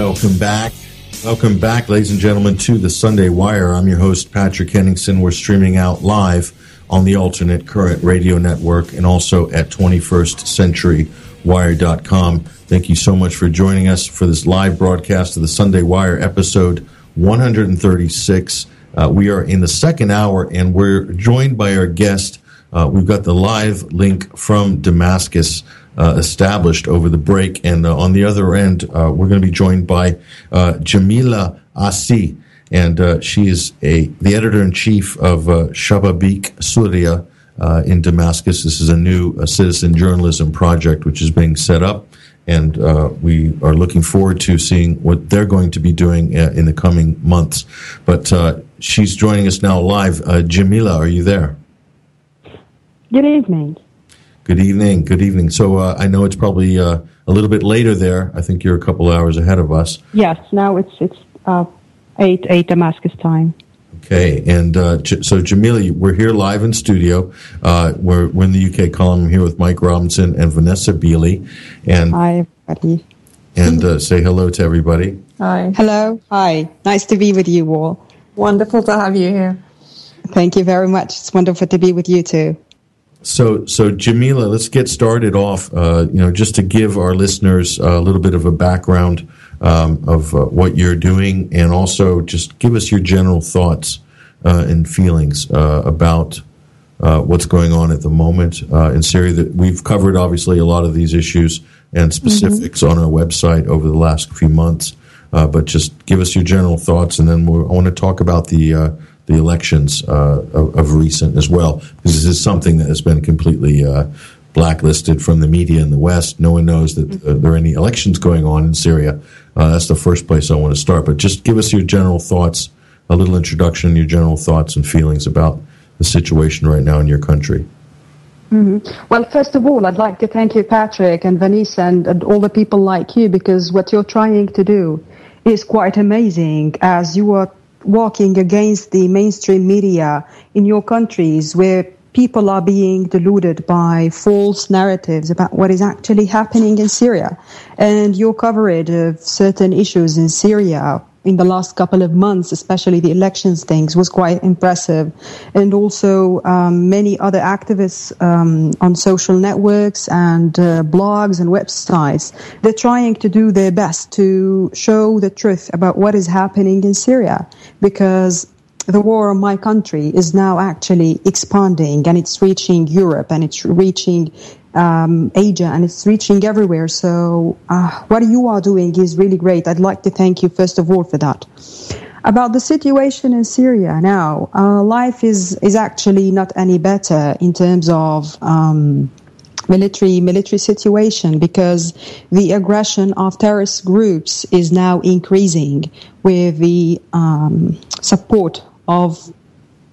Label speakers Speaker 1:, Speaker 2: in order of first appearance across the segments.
Speaker 1: Welcome back. Welcome back, ladies and gentlemen, to the Sunday Wire. I'm your host, Patrick Henningsen. We're streaming out live on the Alternate Current Radio Network and also at 21stCenturyWire.com. Thank you so much for joining us for this live broadcast of the Sunday Wire episode 136. Uh, we are in the second hour and we're joined by our guest. Uh, we've got the live link from Damascus established over the break. And uh, on the other end, uh, we're going to be joined by uh, Jamila Assi. And uh, she is a the editor in chief of uh, Shababeek Souria in Damascus. This is a new citizen journalism project which is being set up. And we are looking forward to seeing what they're going to be doing in the coming months. But she's joining us now live. Jamila, are you there?
Speaker 2: Good evening.
Speaker 1: Good evening. Good evening. So uh, I know it's probably uh, a little bit later there. I think you're a couple hours ahead of us.
Speaker 2: Yes. Now it's it's uh, eight eight Damascus time.
Speaker 1: Okay, and uh, J- so Jamila, we're here live in studio. Uh, we're, we're in the UK column here with Mike Robinson and Vanessa Beeley. And
Speaker 2: hi, everybody.
Speaker 1: And uh, say hello to everybody.
Speaker 3: Hi.
Speaker 4: Hello. Hi. Nice to be with you all.
Speaker 3: Wonderful to have you here.
Speaker 4: Thank you very much. It's wonderful to be with you too.
Speaker 1: So, so Jamila, let's get started off. Uh, you know, just to give our listeners a little bit of a background um, of uh, what you're doing, and also just give us your general thoughts uh, and feelings uh, about uh, what's going on at the moment uh, in Syria. That we've covered, obviously, a lot of these issues and specifics mm-hmm. on our website over the last few months. but just give us your general thoughts, and then I want to talk about the the elections uh, of, of, recent as well, because this is something that has been completely uh, blacklisted from the media in the West. No one knows that uh, there are any elections going on in Syria. Uh, that's the first place I want to start. But just give us your general thoughts, a little introduction, your general thoughts and feelings about the situation right now in your country.
Speaker 2: Mm-hmm. Well, first of all, I'd like to thank you, Patrick and Vanessa, and, and all the people like you, because what you're trying to do is quite amazing as you are walking against the mainstream media in your countries where people are being deluded by false narratives about what is actually happening in Syria. And your coverage of certain issues in Syria in the last couple of months, especially the elections things, was quite impressive. And also um, many other activists um, on social networks and uh, blogs and websites, they're trying to do their best to show the truth about what is happening in Syria because the war in my country is now actually expanding and it's reaching Europe and it's reaching um, Asia and it's reaching everywhere. So uh, what you are doing is really great. I'd like to thank you first of all for that. About the situation in Syria now, uh, life is is actually not any better in terms of um, military military situation because the aggression of terrorist groups is now increasing with the um, support of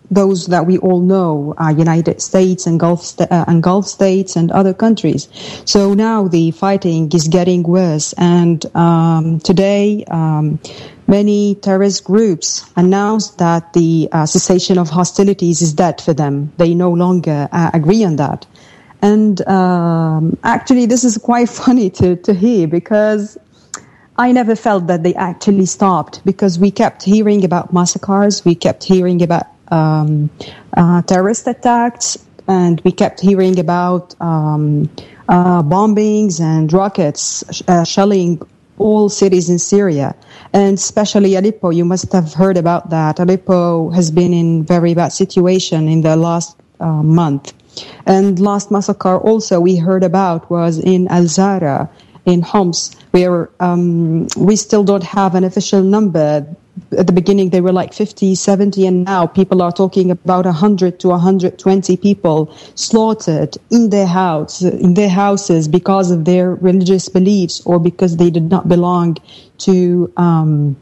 Speaker 2: those that we all know, uh, United States and Gulf, st- uh, and Gulf states and other countries. So now the fighting is getting worse. And um, today, um, many terrorist groups announced that the uh, cessation of hostilities is dead for them. They no longer uh, agree on that. And um, actually, this is quite funny to, to hear because I never felt that they actually stopped because we kept hearing about massacres, we kept hearing about um, uh, terrorist attacks, and we kept hearing about um, uh, bombings and rockets uh, shelling all cities in Syria, and especially Aleppo. You must have heard about that. Aleppo has been in very bad situation in the last uh, month. And last massacre also we heard about was in Al Zara in Homs, where um, we still don't have an official number at the beginning they were like 50, 70, and now people are talking about 100 to 120 people slaughtered in their house, in their houses because of their religious beliefs or because they did not belong to, um,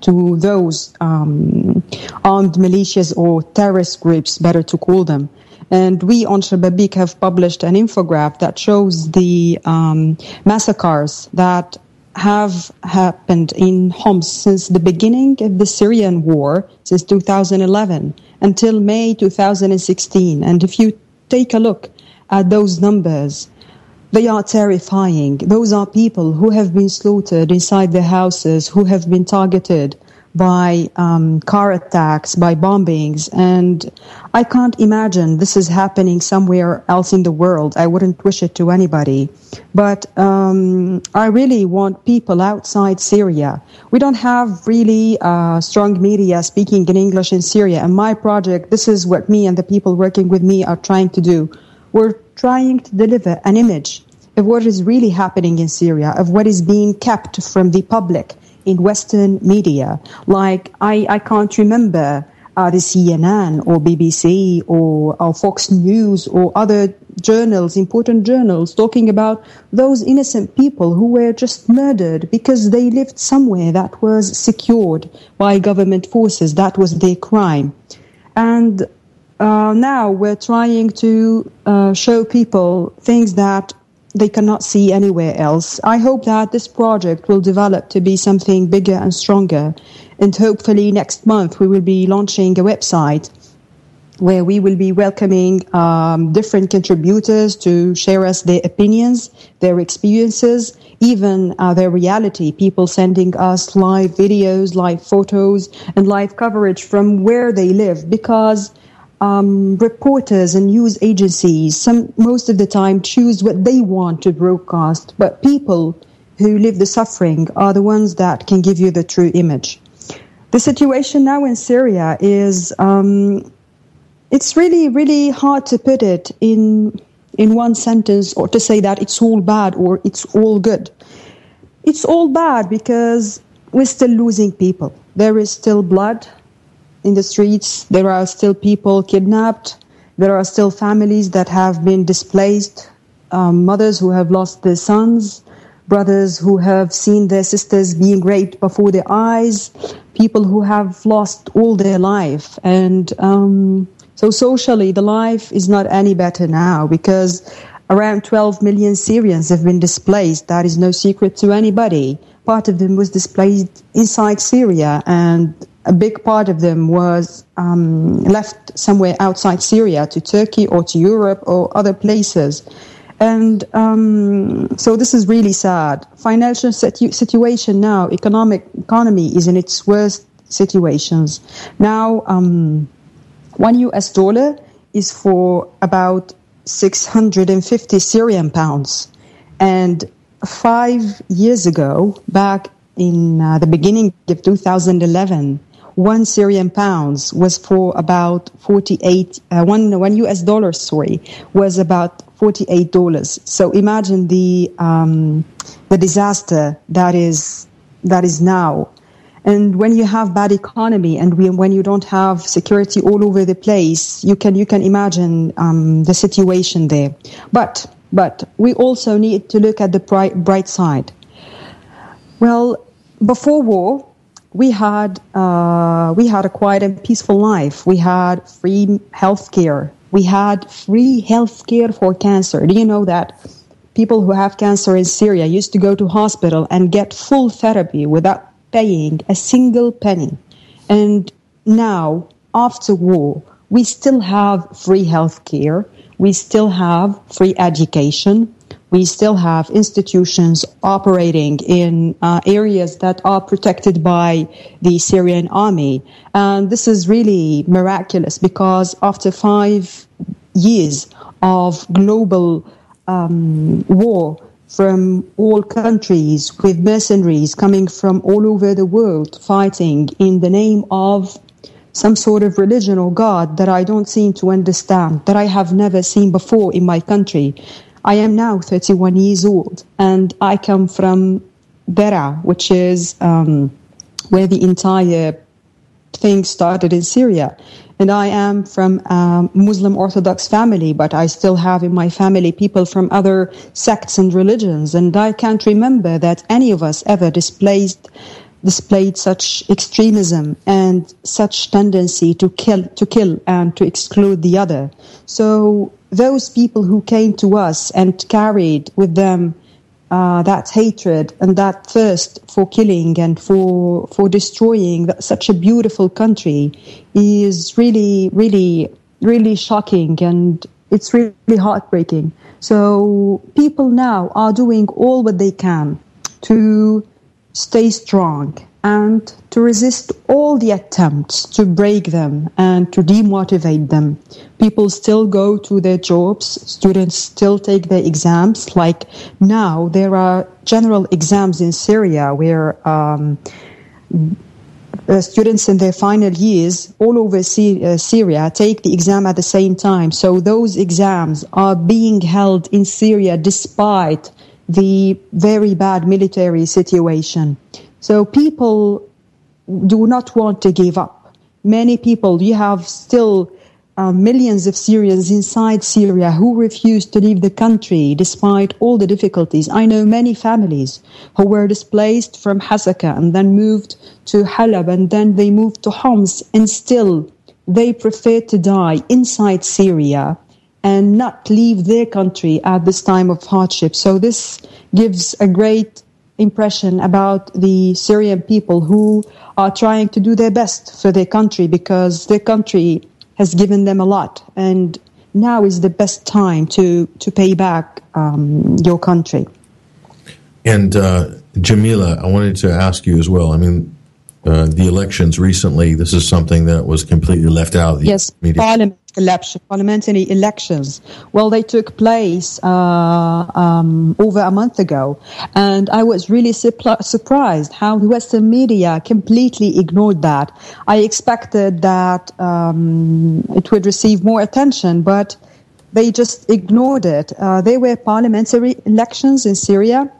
Speaker 2: to those um, armed militias or terrorist groups, better to call them. And we on Shababeek have published an infographic that shows the um, massacres that have happened in Homs since the beginning of the Syrian war, since 2011 until May 2016. And if you take a look at those numbers, they are terrifying. Those are people who have been slaughtered inside their houses, who have been targeted by um, car attacks, by bombings, and I can't imagine this is happening somewhere else in the world. I wouldn't wish it to anybody. But um, I really want people outside Syria. We don't have really uh, strong media speaking in English in Syria, and my project, this is what me and the people working with me are trying to do. We're trying to deliver an image of what is really happening in Syria, of what is being kept from the public in Western media. Like, I, I can't remember uh, the CNN or BBC or, or Fox News or other journals, important journals, talking about those innocent people who were just murdered because they lived somewhere that was secured by government forces. That was their crime. And uh, now we're trying to uh, show people things that they cannot see anywhere else. I hope that this project will develop to be something bigger and stronger. And hopefully next month we will be launching a website where we will be welcoming um, different contributors to share us their opinions, their experiences, even uh, their reality. People sending us live videos, live photos, and live coverage from where they live because um, reporters and news agencies, some most of the time, choose what they want to broadcast, but people who live the suffering are the ones that can give you the true image. The situation now in Syria is um, it's really really hard to put it in in one sentence or to say that it's all bad or it's all good. It's all bad because we're still losing people. There is still blood in the streets. There are still people kidnapped. There are still families that have been displaced, um, mothers who have lost their sons, brothers who have seen their sisters being raped before their eyes, people who have lost all their life. And um, so socially, the life is not any better now because around 12 million Syrians have been displaced. That is no secret to anybody. Part of them was displaced inside Syria and a big part of them was um, left somewhere outside Syria to Turkey or to Europe or other places. And um, so this is really sad. Financial situ- situation now, economic economy is in its worst situations. Now, um, one US dollar is for about 650 Syrian pounds. And five years ago, back in uh, the beginning of 2011, one Syrian pounds was for about 48, uh, one, one US dollar, sorry, was about $48. So imagine the, um, the disaster that is, that is now. And when you have bad economy and we, when you don't have security all over the place, you can, you can imagine, um, the situation there. But, but we also need to look at the bright, bright side. Well, before war, we had uh, we had a quiet and peaceful life. We had free health care. We had free health care for cancer. Do you know that people who have cancer in Syria used to go to hospital and get full therapy without paying a single penny? And now, after war, we still have free health care. We still have free education we still have institutions operating in uh, areas that are protected by the Syrian army. And this is really miraculous because after five years of global um, war from all countries with mercenaries coming from all over the world fighting in the name of some sort of religion or God that I don't seem to understand, that I have never seen before in my country. I am now 31 years old and I come from Dera, which is um, where the entire thing started in Syria. And I am from a Muslim Orthodox family, but I still have in my family people from other sects and religions. And I can't remember that any of us ever displaced displayed such extremism and such tendency to kill to kill and to exclude the other so those people who came to us and carried with them uh, that hatred and that thirst for killing and for for destroying such a beautiful country is really really really shocking and it's really heartbreaking. So people now are doing all what they can to stay strong and to resist all the attempts to break them and to demotivate them. People still go to their jobs, students still take their exams. Like now, there are general exams in Syria where um, uh, students in their final years all over uh, Syria take the exam at the same time. So those exams are being held in Syria despite the very bad military situation. So people do not want to give up. Many people, you have still uh, millions of Syrians inside Syria who refuse to leave the country despite all the difficulties. I know many families who were displaced from Hasaka and then moved to Halab and then they moved to Homs and still they prefer to die inside Syria and not leave their country at this time of hardship. So this gives a great impression about the Syrian people who are trying to do their best for their country because their country has given them a lot and now is the best time to, to pay back um, your country.
Speaker 1: And uh, Jamila, I wanted to ask you as well. I mean, uh, the elections recently, this is something that was completely left out of the
Speaker 2: yes,
Speaker 1: media.
Speaker 2: Parliament election, parliamentary elections. Well, they took place uh, um, over a month ago, and I was really supl- surprised how the Western media completely ignored that. I expected that um, it would receive more attention, but they just ignored it. Uh, there were parliamentary elections in Syria.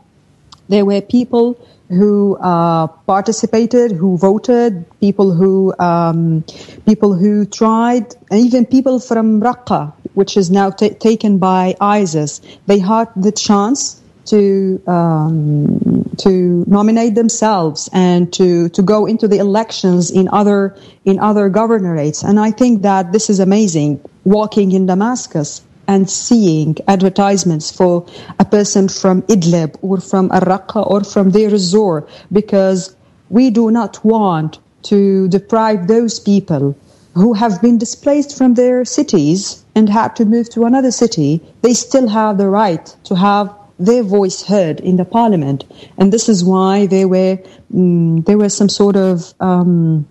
Speaker 2: There were people who uh, participated, who voted, people who um, people who tried, and even people from Raqqa, which is now t- taken by ISIS. They had the chance to um, to nominate themselves and to to go into the elections in other in other governorates. And I think that this is amazing. Walking in Damascus and seeing advertisements for a person from Idlib or from Al-Raqqa or from Deir ez-Zor because we do not want to deprive those people who have been displaced from their cities and had to move to another city. They still have the right to have their voice heard in the parliament. And this is why there were, um, there were some sort of, um,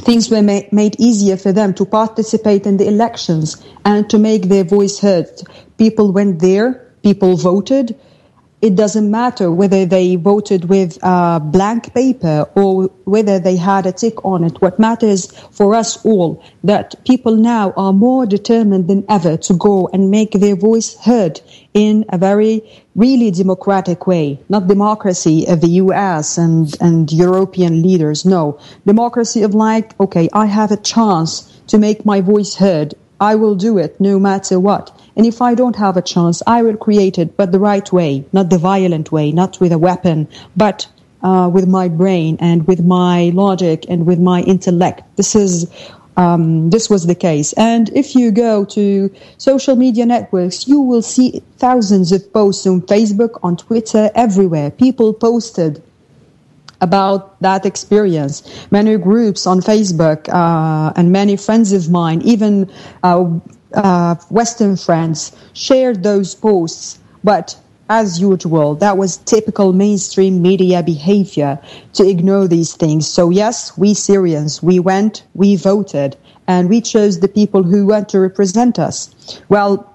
Speaker 2: things were ma- made easier for them to participate in the elections and to make their voice heard. People went there, people voted. It doesn't matter whether they voted with a blank paper or whether they had a tick on it. What matters for us all that people now are more determined than ever to go and make their voice heard in a very really democratic way, not democracy of the US and, and European leaders. No, democracy of like, okay, I have a chance to make my voice heard. I will do it no matter what. And if I don't have a chance, I will create it, but the right way, not the violent way, not with a weapon, but uh, with my brain and with my logic and with my intellect. This is um, this was the case. And if you go to social media networks, you will see thousands of posts on Facebook, on Twitter, everywhere. People posted about that experience. Many groups on Facebook uh, and many friends of mine, even uh, uh, Western friends, shared those posts. But as usual, that was typical mainstream media behavior to ignore these things. So yes, we Syrians, we went, we voted, and we chose the people who want to represent us. Well,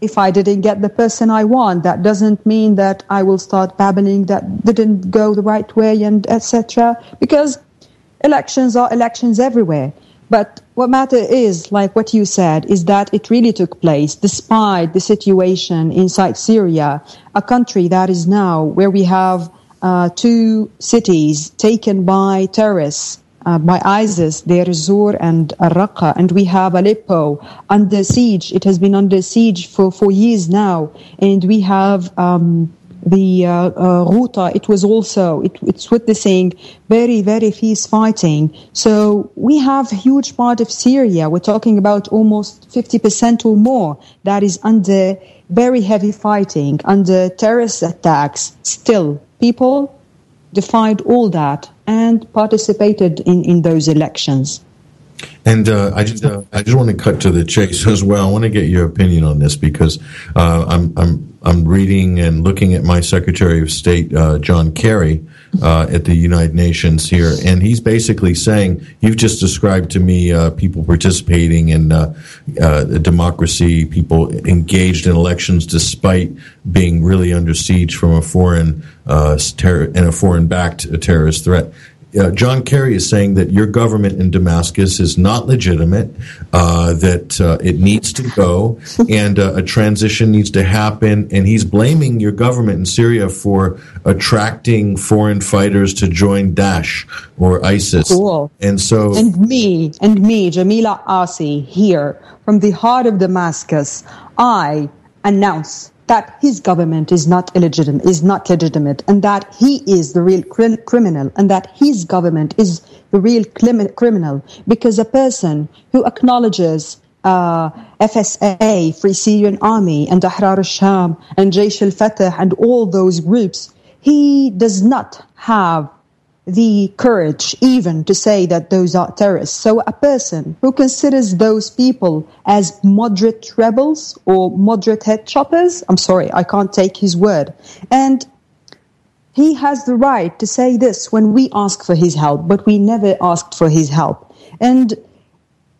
Speaker 2: if I didn't get the person I want, that doesn't mean that I will start babbling that didn't go the right way and etc. Because elections are elections everywhere. But what matter is, like what you said, is that it really took place despite the situation inside Syria, a country that is now where we have uh, two cities taken by terrorists, uh, by ISIS, Deir ez-Zor and Raqqa, and we have Aleppo under siege. It has been under siege for, for years now, and we have um, the uh, uh, Ghouta, it was also, it, it's witnessing very, very fierce fighting. So we have huge part of Syria. We're talking about almost 50% or more that is under very heavy fighting, under terrorist attacks. Still, people defied all that and participated in, in those elections.
Speaker 1: And uh, I just uh, I just want to cut to the chase as well. I want to get your opinion on this because uh, I'm I'm I'm reading and looking at my Secretary of State uh, John Kerry uh, at the United Nations here, and he's basically saying you've just described to me uh, people participating in democracy, people engaged in elections despite being really under siege from a foreign ter- and a foreign backed terrorist threat uh, John Kerry is saying that your government in Damascus is not legitimate, uh, that uh, it needs to go, and uh, a transition needs to happen. And he's blaming your government in Syria for attracting foreign fighters to join Daesh or ISIS.
Speaker 2: Cool.
Speaker 1: And so,
Speaker 2: and me, and me, Jamila Assi, here from the heart of Damascus, I announce that his government is not illegitimate, is not legitimate, and that he is the real cr- criminal, and that his government is the real clim- criminal, because a person who acknowledges uh, FSA, Free Syrian Army, and Ahrar al-Sham, and Jaish al-Fatah, and all those groups, he does not have the courage even to say that those are terrorists. So a person who considers those people as moderate rebels or moderate head choppers, I'm sorry, I can't take his word. And he has the right to say this when we ask for his help, but we never asked for his help. And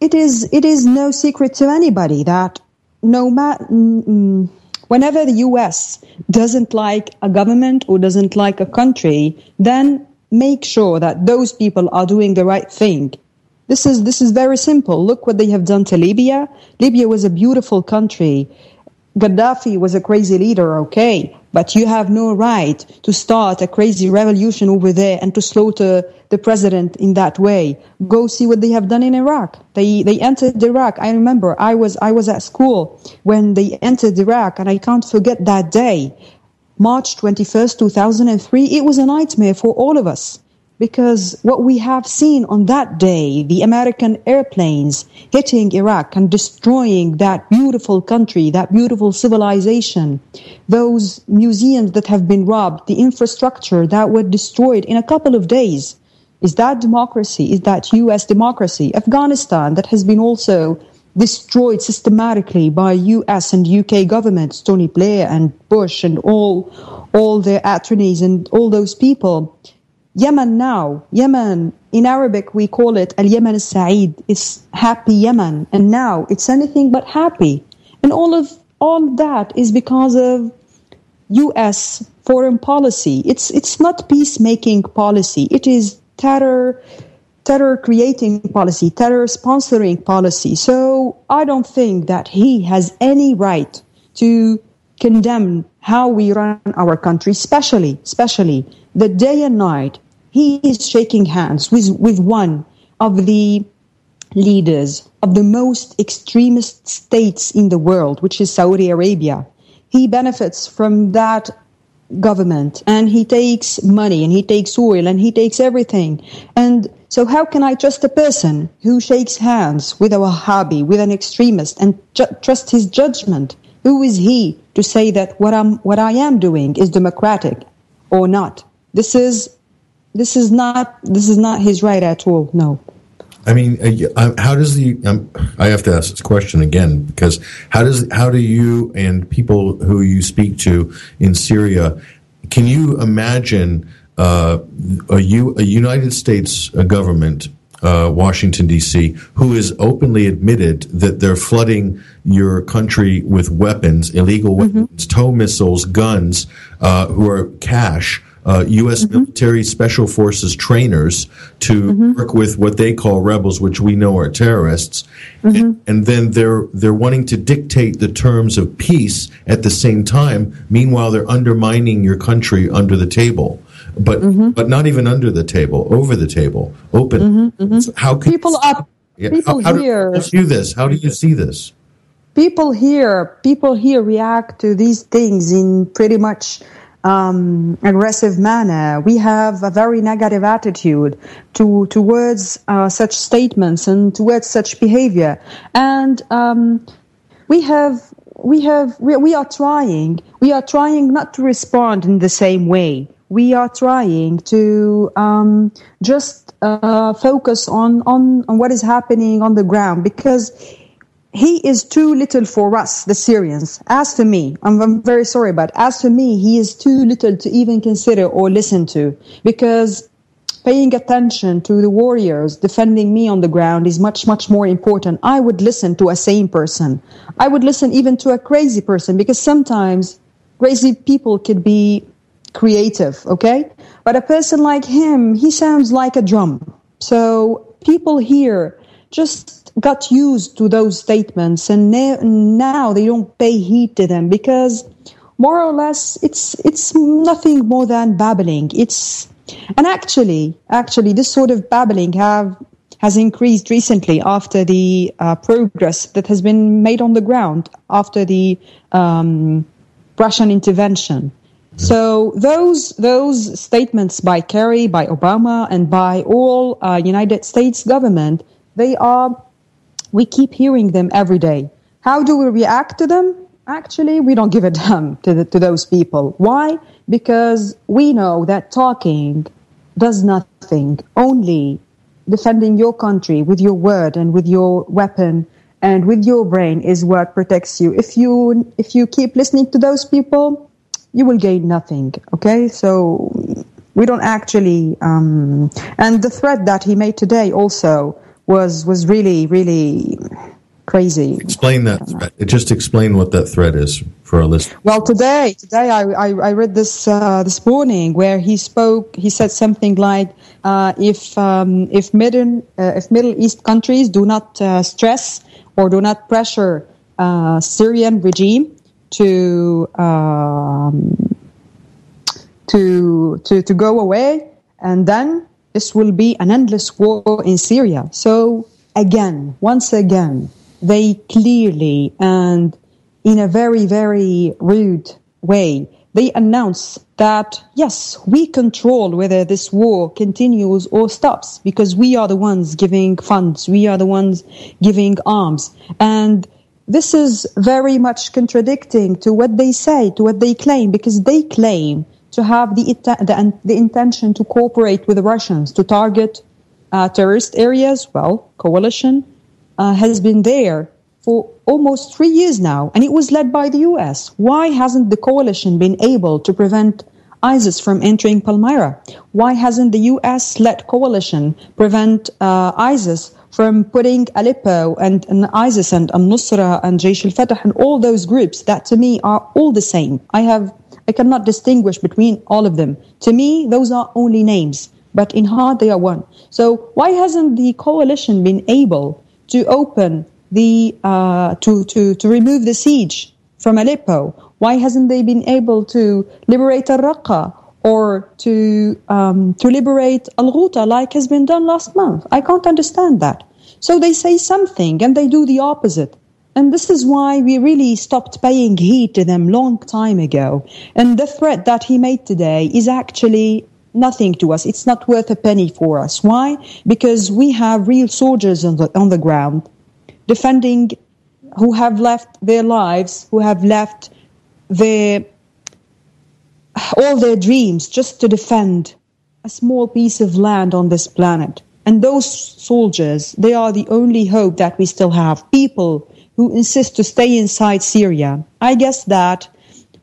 Speaker 2: it is, it is no secret to anybody that no matter, mm, whenever the US doesn't like a government or doesn't like a country, then make sure that those people are doing the right thing. This is, this is very simple. Look what they have done to Libya. Libya was a beautiful country. Gaddafi was a crazy leader, okay, but you have no right to start a crazy revolution over there and to slaughter the president in that way. Go see what they have done in Iraq. They they entered Iraq. I remember I was I was at school when they entered Iraq, and I can't forget that day. March 21st, 2003, it was a nightmare for all of us because what we have seen on that day, the American airplanes hitting Iraq and destroying that beautiful country, that beautiful civilization, those museums that have been robbed, the infrastructure that were destroyed in a couple of days. Is that democracy? Is that US democracy? Afghanistan that has been also destroyed systematically by US and UK governments, Tony Blair and Bush and all, all their attorneys and all those people. Yemen now, Yemen, in Arabic we call it Al-Yemen al-Sa'id, it's happy Yemen, and now it's anything but happy. And all of, all that is because of US foreign policy. It's, it's not peacemaking policy. It is terror, terror creating policy, terror sponsoring policy. So I don't think that he has any right to condemn how we run our country, especially, especially the day and night. He is shaking hands with, with one of the leaders of the most extremist states in the world, which is Saudi Arabia. He benefits from that government and he takes money and he takes oil and he takes everything. And so how can I trust a person who shakes hands with a Wahhabi, with an extremist and ju- trust his judgment? Who is he to say that what I'm, what I am doing is democratic or not? This is, this is not, this is not his right at all. No.
Speaker 1: I mean, uh, how does the? Um, I have to ask this question again because how does how do you and people who you speak to in Syria? Can you imagine uh, a, U, a United States government, uh, Washington D.C., who has openly admitted that they're flooding your country with weapons, illegal mm-hmm. weapons, TOW missiles, guns, uh, who are cash uh, U.S. Mm-hmm. military special forces trainers to mm-hmm. work with what they call rebels, which we know are terrorists, mm-hmm. and, and, then they're they're wanting to dictate the terms of peace at the same time. Meanwhile, they're undermining your country under the table. But mm-hmm. but not even under the table, over the table, open.
Speaker 2: Mm-hmm. Mm-hmm. So how can people up? Yeah, people
Speaker 1: how, how
Speaker 2: here.
Speaker 1: Do you this? How do you see this?
Speaker 2: People here, people here react to these things in pretty much um, aggressive manner. We have a very negative attitude to towards uh, such statements and towards such behavior, and um, we have we have we, are trying we are trying not to respond in the same way. we are trying to um, just uh, focus on, on, on what is happening on the ground because he is too little for us, the Syrians. As for me, I'm, I'm, very sorry, but as for me, he is too little to even consider or listen to because paying attention to the warriors defending me on the ground is much, much more important. I would listen to a sane person. I would listen even to a crazy person because sometimes crazy people could be creative, okay? But a person like him, he sounds like a drum. So people here just got used to those statements and now they don't pay heed to them because more or less it's it's nothing more than babbling it's and actually actually this sort of babbling have has increased recently after the uh, progress that has been made on the ground after the um, Russian intervention. So those those statements by Kerry, by Obama, and by all uh, United States government, they are we keep hearing them every day. How do we react to them? Actually, we don't give a damn to, the, to those people. Why? Because we know that talking does nothing. Only defending your country with your word and with your weapon and with your brain is what protects you. If you if you keep listening to those people, you will gain nothing. Okay, so we don't actually. Um, and the threat that he made today also was was really really crazy.
Speaker 1: Explain that threat. Just explain what that threat is for our listeners.
Speaker 2: Well, today, today I, I, I read this uh, this morning where he spoke. He said something like, uh, "If um, if middle uh, if Middle East countries do not uh, stress or do not pressure uh, Syrian regime to um, to to to go away, and then." This will be an endless war in Syria. So again, once again, they clearly and in a very, very rude way, they announce that yes, we control whether this war continues or stops because we are the ones giving funds. We are the ones giving arms. And this is very much contradicting to what they say, to what they claim, because they claim to have the, the, the intention to cooperate with the Russians to target uh, terrorist areas. Well, coalition uh, has been there for almost three years now, and it was led by the U.S. Why hasn't the coalition been able to prevent ISIS from entering Palmyra? Why hasn't the U.S.-led coalition prevent uh, ISIS from putting Aleppo and, and ISIS and al-Nusra and Jaish al-Fatah and all those groups that to me are all the same. I have I cannot distinguish between all of them. To me, those are only names, but in heart they are one. So why hasn't the coalition been able to open the uh, to to to remove the siege from Aleppo? Why hasn't they been able to liberate Al-Raqqa or to um, to liberate Al-Ghouta like has been done last month? I can't understand that. So they say something and they do the opposite. And this is why we really stopped paying heed to them long time ago. And the threat that he made today is actually nothing to us. It's not worth a penny for us. Why? Because we have real soldiers on the, on the ground defending who have left their lives, who have left their, all their dreams just to defend a small piece of land on this planet. And those soldiers, they are the only hope that we still have. People who insist to stay inside Syria. I guess that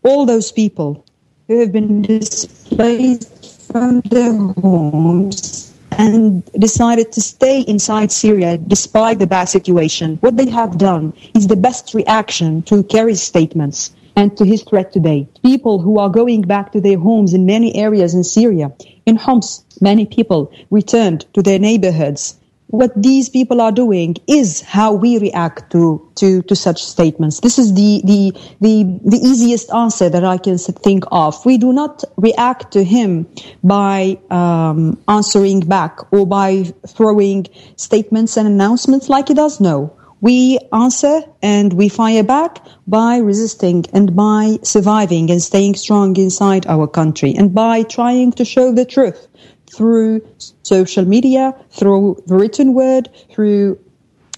Speaker 2: all those people who have been displaced from their homes and decided to stay inside Syria despite the bad situation, what they have done is the best reaction to Kerry's statements and to his threat today. People who are going back to their homes in many areas in Syria. In Homs, many people returned to their neighborhoods what these people are doing is how we react to, to, to such statements. This is the, the, the, the easiest answer that I can think of. We do not react to him by um, answering back or by throwing statements and announcements like he does. No. We answer and we fire back by resisting and by surviving and staying strong inside our country and by trying to show the truth through social media, through the written word, through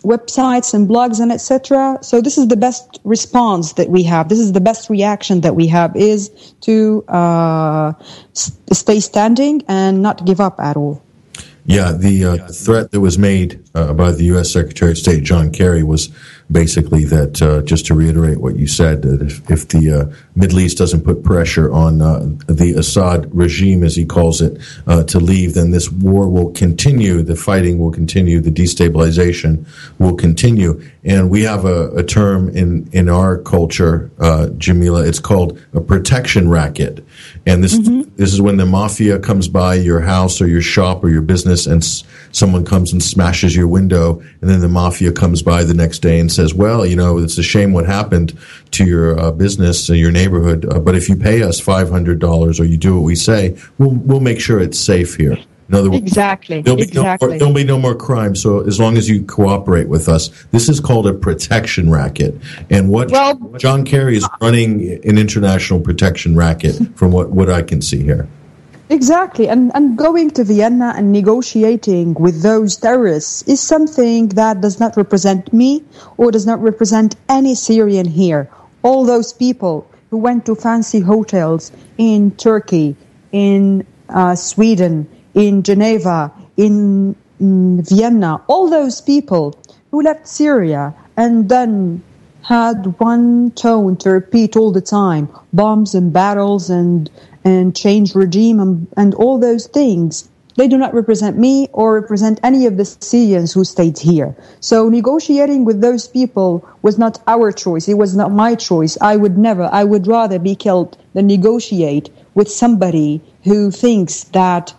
Speaker 2: websites and blogs and etc. So this is the best response that we have. This is the best reaction that we have is to uh, stay standing and not give up at all.
Speaker 1: Yeah, the uh, threat that was made uh, by the U.S. Secretary of State John Kerry was basically that, uh, just to reiterate what you said, that if, if the uh, Middle East doesn't put pressure on uh, the Assad regime, as he calls it, uh, to leave, then this war will continue, the fighting will continue, the destabilization will continue. And we have a, a term in, in our culture, Jamila, it's called a protection racket. And this, mm-hmm. this is when the mafia comes by your house or your shop or your business and s- someone comes and smashes your window and then the mafia comes by the next day and says, well, you know, it's a shame what happened to your uh, business and your neighborhood, uh, but if you pay us $500 or you do what we say, we'll, we'll make sure it's safe here.
Speaker 5: In other words, exactly.
Speaker 1: There'll be,
Speaker 5: exactly.
Speaker 1: No more, there'll be no more crime. So as long as you cooperate with us, this is called a protection racket. And what well, John Kerry is running an international protection racket, from what, what I can see here.
Speaker 2: Exactly, and and going to Vienna and negotiating with those terrorists is something that does not represent me or does not represent any Syrian here. All those people who went to fancy hotels in Turkey, in uh, Sweden, in Geneva, in, in Vienna, all those people who left Syria and then had one tone to repeat all the time bombs and battles and and change regime and, and all those things they do not represent me or represent any of the Syrians who stayed here. So negotiating with those people was not our choice. It was not my choice. I would never, I would rather be killed than negotiate with somebody who thinks that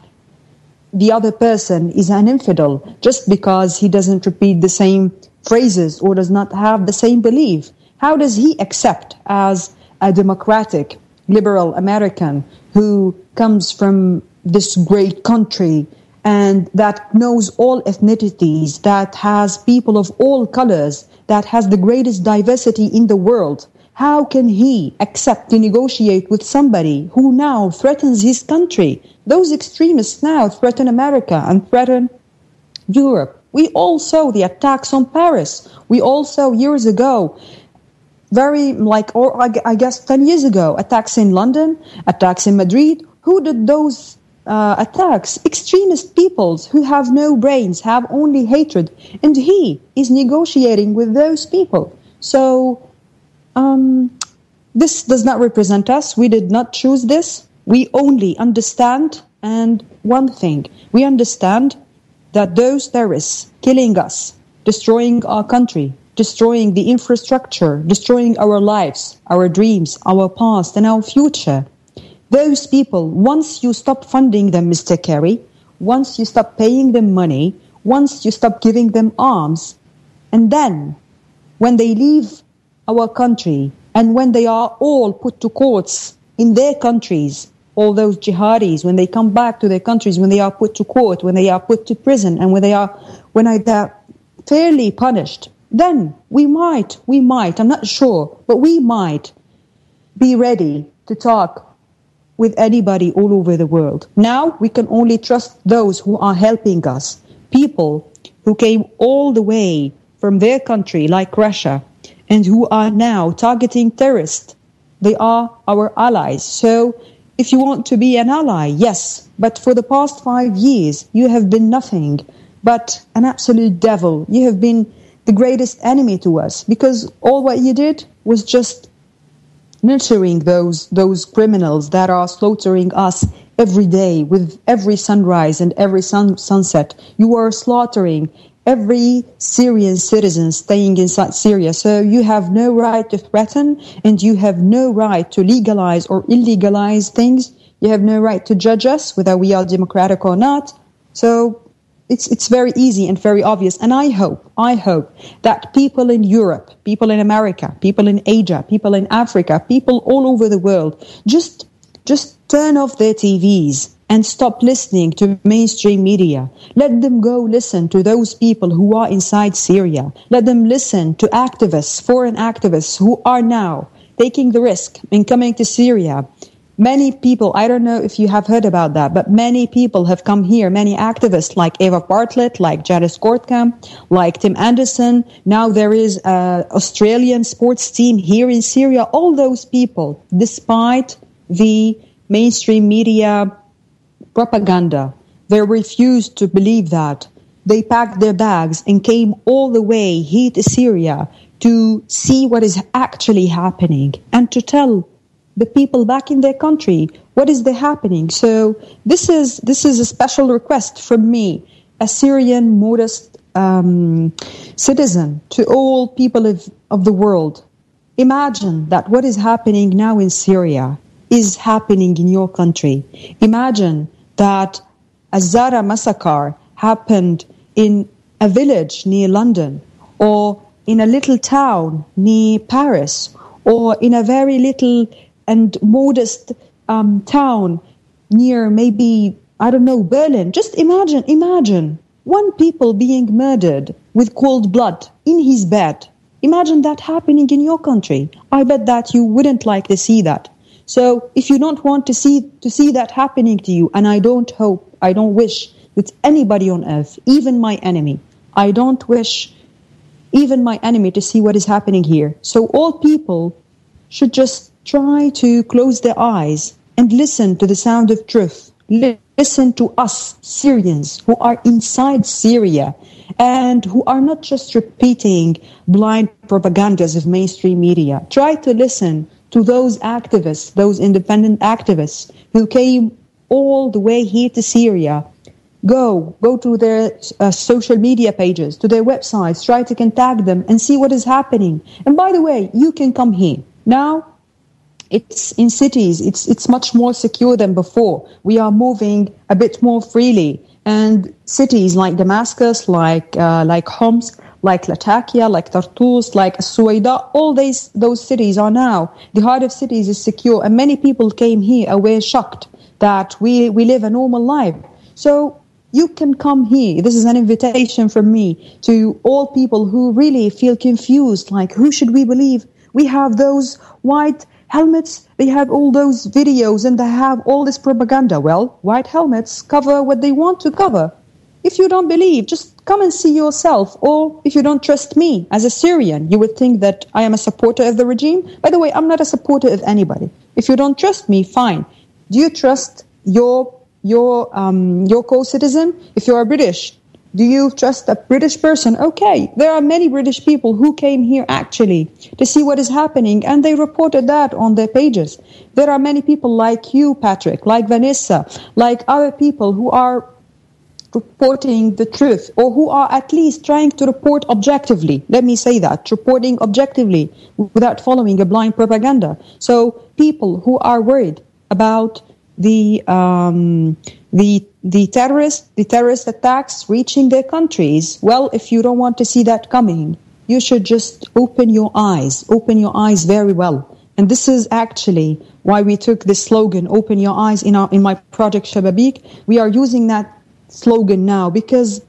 Speaker 2: the other person is an infidel just because he doesn't repeat the same phrases or does not have the same belief. How does he accept as a democratic, liberal American who comes from this great country and that knows all ethnicities, that has people of all colors, that has the greatest diversity in the world? How can he accept to negotiate with somebody who now threatens his country? Those extremists now threaten America and threaten Europe. We all saw the attacks on Paris. We all saw years ago, very like, or I guess 10 years ago, attacks in London, attacks in Madrid. Who did those uh, attacks? Extremist peoples who have no brains, have only hatred. And he is negotiating with those people. So um, this does not represent us. We did not choose this. We only understand and one thing. We understand that those terrorists killing us, destroying our country, destroying the infrastructure, destroying our lives, our dreams, our past, and our future. Those people, once you stop funding them, Mr. Kerry, once you stop paying them money, once you stop giving them arms, and then when they leave our country, and when they are all put to courts in their countries, all those jihadis, when they come back to their countries, when they are put to court, when they are put to prison, and when they are, when they are fairly punished, then we might, we might, I'm not sure, but we might be ready to talk with anybody all over the world. Now we can only trust those who are helping us, people who came all the way from their country, like Russia, and who are now targeting terrorists. They are our allies. So if you want to be an ally, yes, but for the past five years, you have been nothing but an absolute devil. You have been the greatest enemy to us because all what you did was just nurturing those, those criminals that are slaughtering us every day with every sunrise and every sun, sunset. You are slaughtering every Syrian citizen staying inside Syria. So you have no right to threaten and you have no right to legalize or illegalize things. You have no right to judge us whether we are democratic or not. So it's, it's very easy and very obvious. And I hope, I hope that people in Europe, people in America, people in Asia, people in Africa, people all over the world just, just turn off their TVs and stop listening to mainstream media. Let them go listen to those people who are inside Syria. Let them listen to activists, foreign activists who are now taking the risk in coming to Syria, Many people, I don't know if you have heard about that, but many people have come here, many activists like Eva Bartlett, like Janice Kortkamp, like Tim Anderson. Now there is an Australian sports team here in Syria. All those people, despite the mainstream media propaganda, they refused to believe that. They packed their bags and came all the way here to Syria to see what is actually happening and to tell the people back in their country what is there happening. So this is this is a special request from me, a Syrian modest um, citizen, to all people of, of the world. Imagine that what is happening now in Syria is happening in your country. Imagine that a Zara massacre happened in a village near London or in a little town near Paris or in a very little and modest um, town near maybe, I don't know, Berlin. Just imagine, imagine one people being murdered with cold blood in his bed. Imagine that happening in your country. I bet that you wouldn't like to see that. So if you don't want to see, to see that happening to you, and I don't hope, I don't wish that anybody on earth, even my enemy, I don't wish even my enemy to see what is happening here. So all people should just try to close their eyes and listen to the sound of truth. Listen to us, Syrians, who are inside Syria and who are not just repeating blind propagandas of mainstream media. Try to listen to those activists, those independent activists who came all the way here to Syria. Go, go to their uh, social media pages, to their websites, try to contact them and see what is happening. And by the way, you can come here. Now, it's in cities, it's, it's much more secure than before. We are moving a bit more freely. And cities like Damascus, like, uh, like Homs, like Latakia, like Tartus, like Suwaida, all these, those cities are now, the heart of cities is secure. And many people came here were shocked that we, we live a normal life. So you can come here. This is an invitation from me to all people who really feel confused, like who should we believe? We have those white helmets, they have all those videos and they have all this propaganda. Well, white helmets cover what they want to cover. If you don't believe, just come and see yourself. Or if you don't trust me as a Syrian, you would think that I am a supporter of the regime. By the way, I'm not a supporter of anybody. If you don't trust me, fine. Do you trust your your um, your co-citizen? If you are British, do you trust a British person? Okay, there are many British people who came here actually to see what is happening and they reported that on their pages. There are many people like you, Patrick, like Vanessa, like other people who are reporting the truth or who are at least trying to report objectively. Let me say that, reporting objectively without following a blind propaganda. So people who are worried about the um, the the terrorist the terrorist attacks reaching their countries. Well, if you don't want to see that coming, you should just open your eyes, open your eyes very well. And this is actually why we took this slogan, open your eyes in our in my project Shababeek. We are using that slogan now because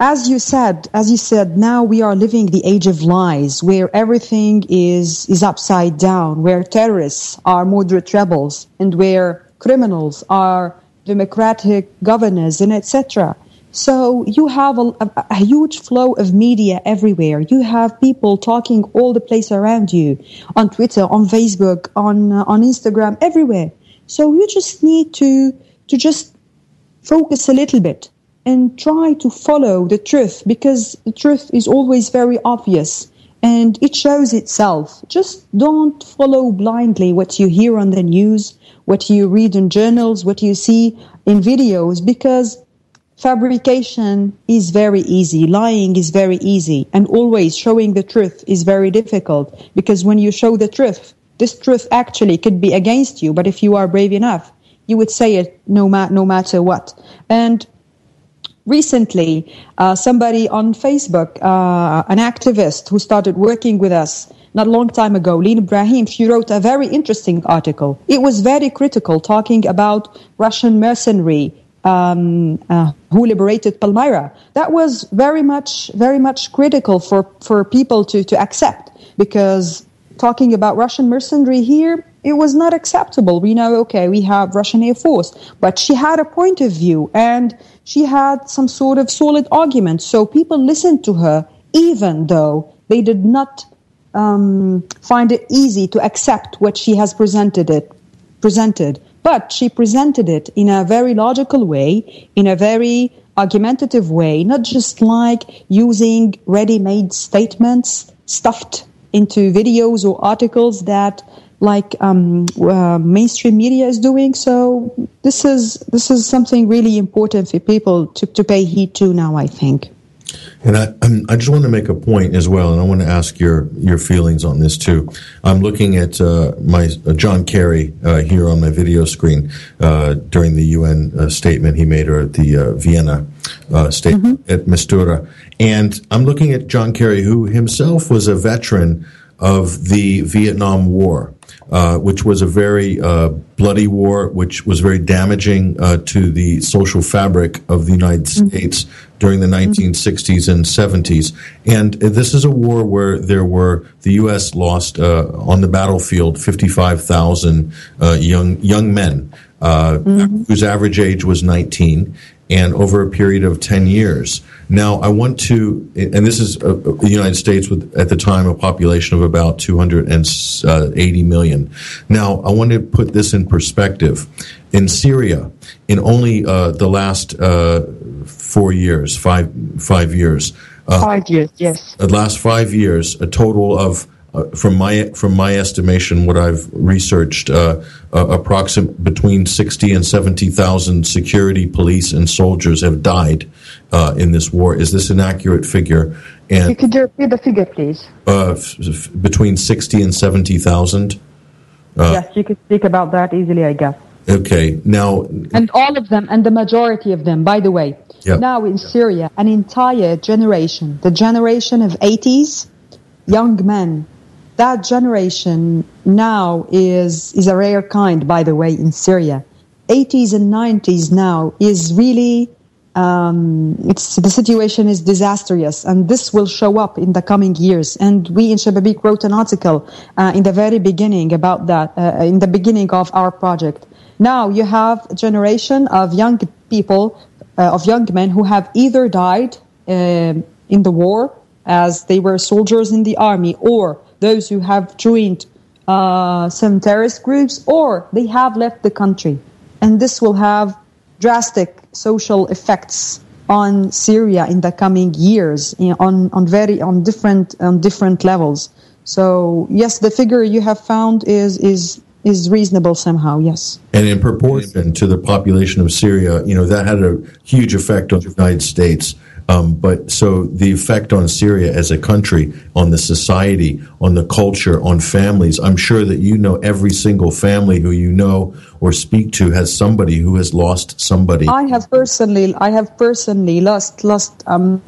Speaker 2: as you said, as you said, now we are living the age of lies where everything is, is upside down, where terrorists are moderate rebels and where criminals are democratic governors and etc. So you have a, a, a, huge flow of media everywhere. You have people talking all the place around you on Twitter, on Facebook, on uh, on Instagram, everywhere. So you just need to to just focus a little bit and try to follow the truth because the truth is always very obvious and it shows itself. Just don't follow blindly what you hear on the news what you read in journals, what you see in videos, because fabrication is very easy. Lying is very easy. And always showing the truth is very difficult because when you show the truth, this truth actually could be against you. But if you are brave enough, you would say it no, ma- no matter what. And recently, uh, somebody on Facebook, uh, an activist who started working with us, not a long time ago, Lynn Ibrahim, she wrote a very interesting article. It was very critical, talking about Russian mercenary um, uh, who liberated Palmyra. That was very much, very much critical for, for people to, to accept because talking about Russian mercenary here, it was not acceptable. We know, okay, we have Russian Air Force, but she had a point of view and she had some sort of solid argument. So people listened to her, even though they did not um, find it easy to accept what she has presented it presented. But she presented it in a very logical way, in a very argumentative way, not just like using ready-made statements stuffed into videos or articles that like um, uh, mainstream media is doing. So this is this is something really important for people to, to pay heed to now. I think.
Speaker 1: And I, I just want to make a point as well, and I want to ask your your feelings on this too. I'm looking at uh, my uh, John Kerry uh, here on my video screen uh, during the UN uh, statement he made, or at the uh, Vienna statement mm-hmm. de Mistura, and I'm looking at John Kerry, who himself was a veteran of the Vietnam War. Uh, which was a very uh, bloody war, which was very damaging uh, to the social fabric of the United mm-hmm. States during the 1960s and 70s. And this is a war where there were the U.S. lost uh, on the battlefield 55,000 uh, young young men mm-hmm. whose average age was 19 and over a period of 10 years. Now, I want to, and this is uh, the United States with, at the time, a population of about 280 million. Now, I want to put this in perspective. In Syria, in only uh, the last uh, four years, five, five years.
Speaker 5: Uh, five years, yes.
Speaker 1: The last five years, a total of uh, from my from my estimation, what I've researched, uh, uh, approximate between sixty and seventy thousand security, police, and soldiers have died uh, in this war. Is this an accurate figure?
Speaker 5: And you could repeat the figure, please.
Speaker 1: Uh, f- f- between sixty and seventy thousand.
Speaker 5: Uh, yes, you could speak about that easily, I guess.
Speaker 1: Okay, now
Speaker 2: and all of them, and the majority of them, by the way, yep. now in Syria, an entire generation, the generation of 80s, young men that generation now is is a rare kind, by the way, in Syria. 80s and 90s now is really um, it's the situation is disastrous, and this will show up in the coming years. And we in Shababeek wrote an article uh, in the very beginning about that, uh, in the beginning of our project. Now you have a generation of young people, uh, of young men who have either died uh, in the war as they were soldiers in the army, or those who have joined uh, some terrorist groups or they have left the country. And this will have drastic social effects on Syria in the coming years on, on very on different on different levels. So yes, the figure you have found is is is reasonable somehow. Yes,
Speaker 1: and in proportion to the population of Syria, you know that had a huge effect on the United States. Um, but so the effect on Syria as a country, on the society, on the culture, on families, I'm sure that you know every single family who you know or speak to has somebody who has lost somebody.
Speaker 2: I have personally, I have personally lost, lost, um,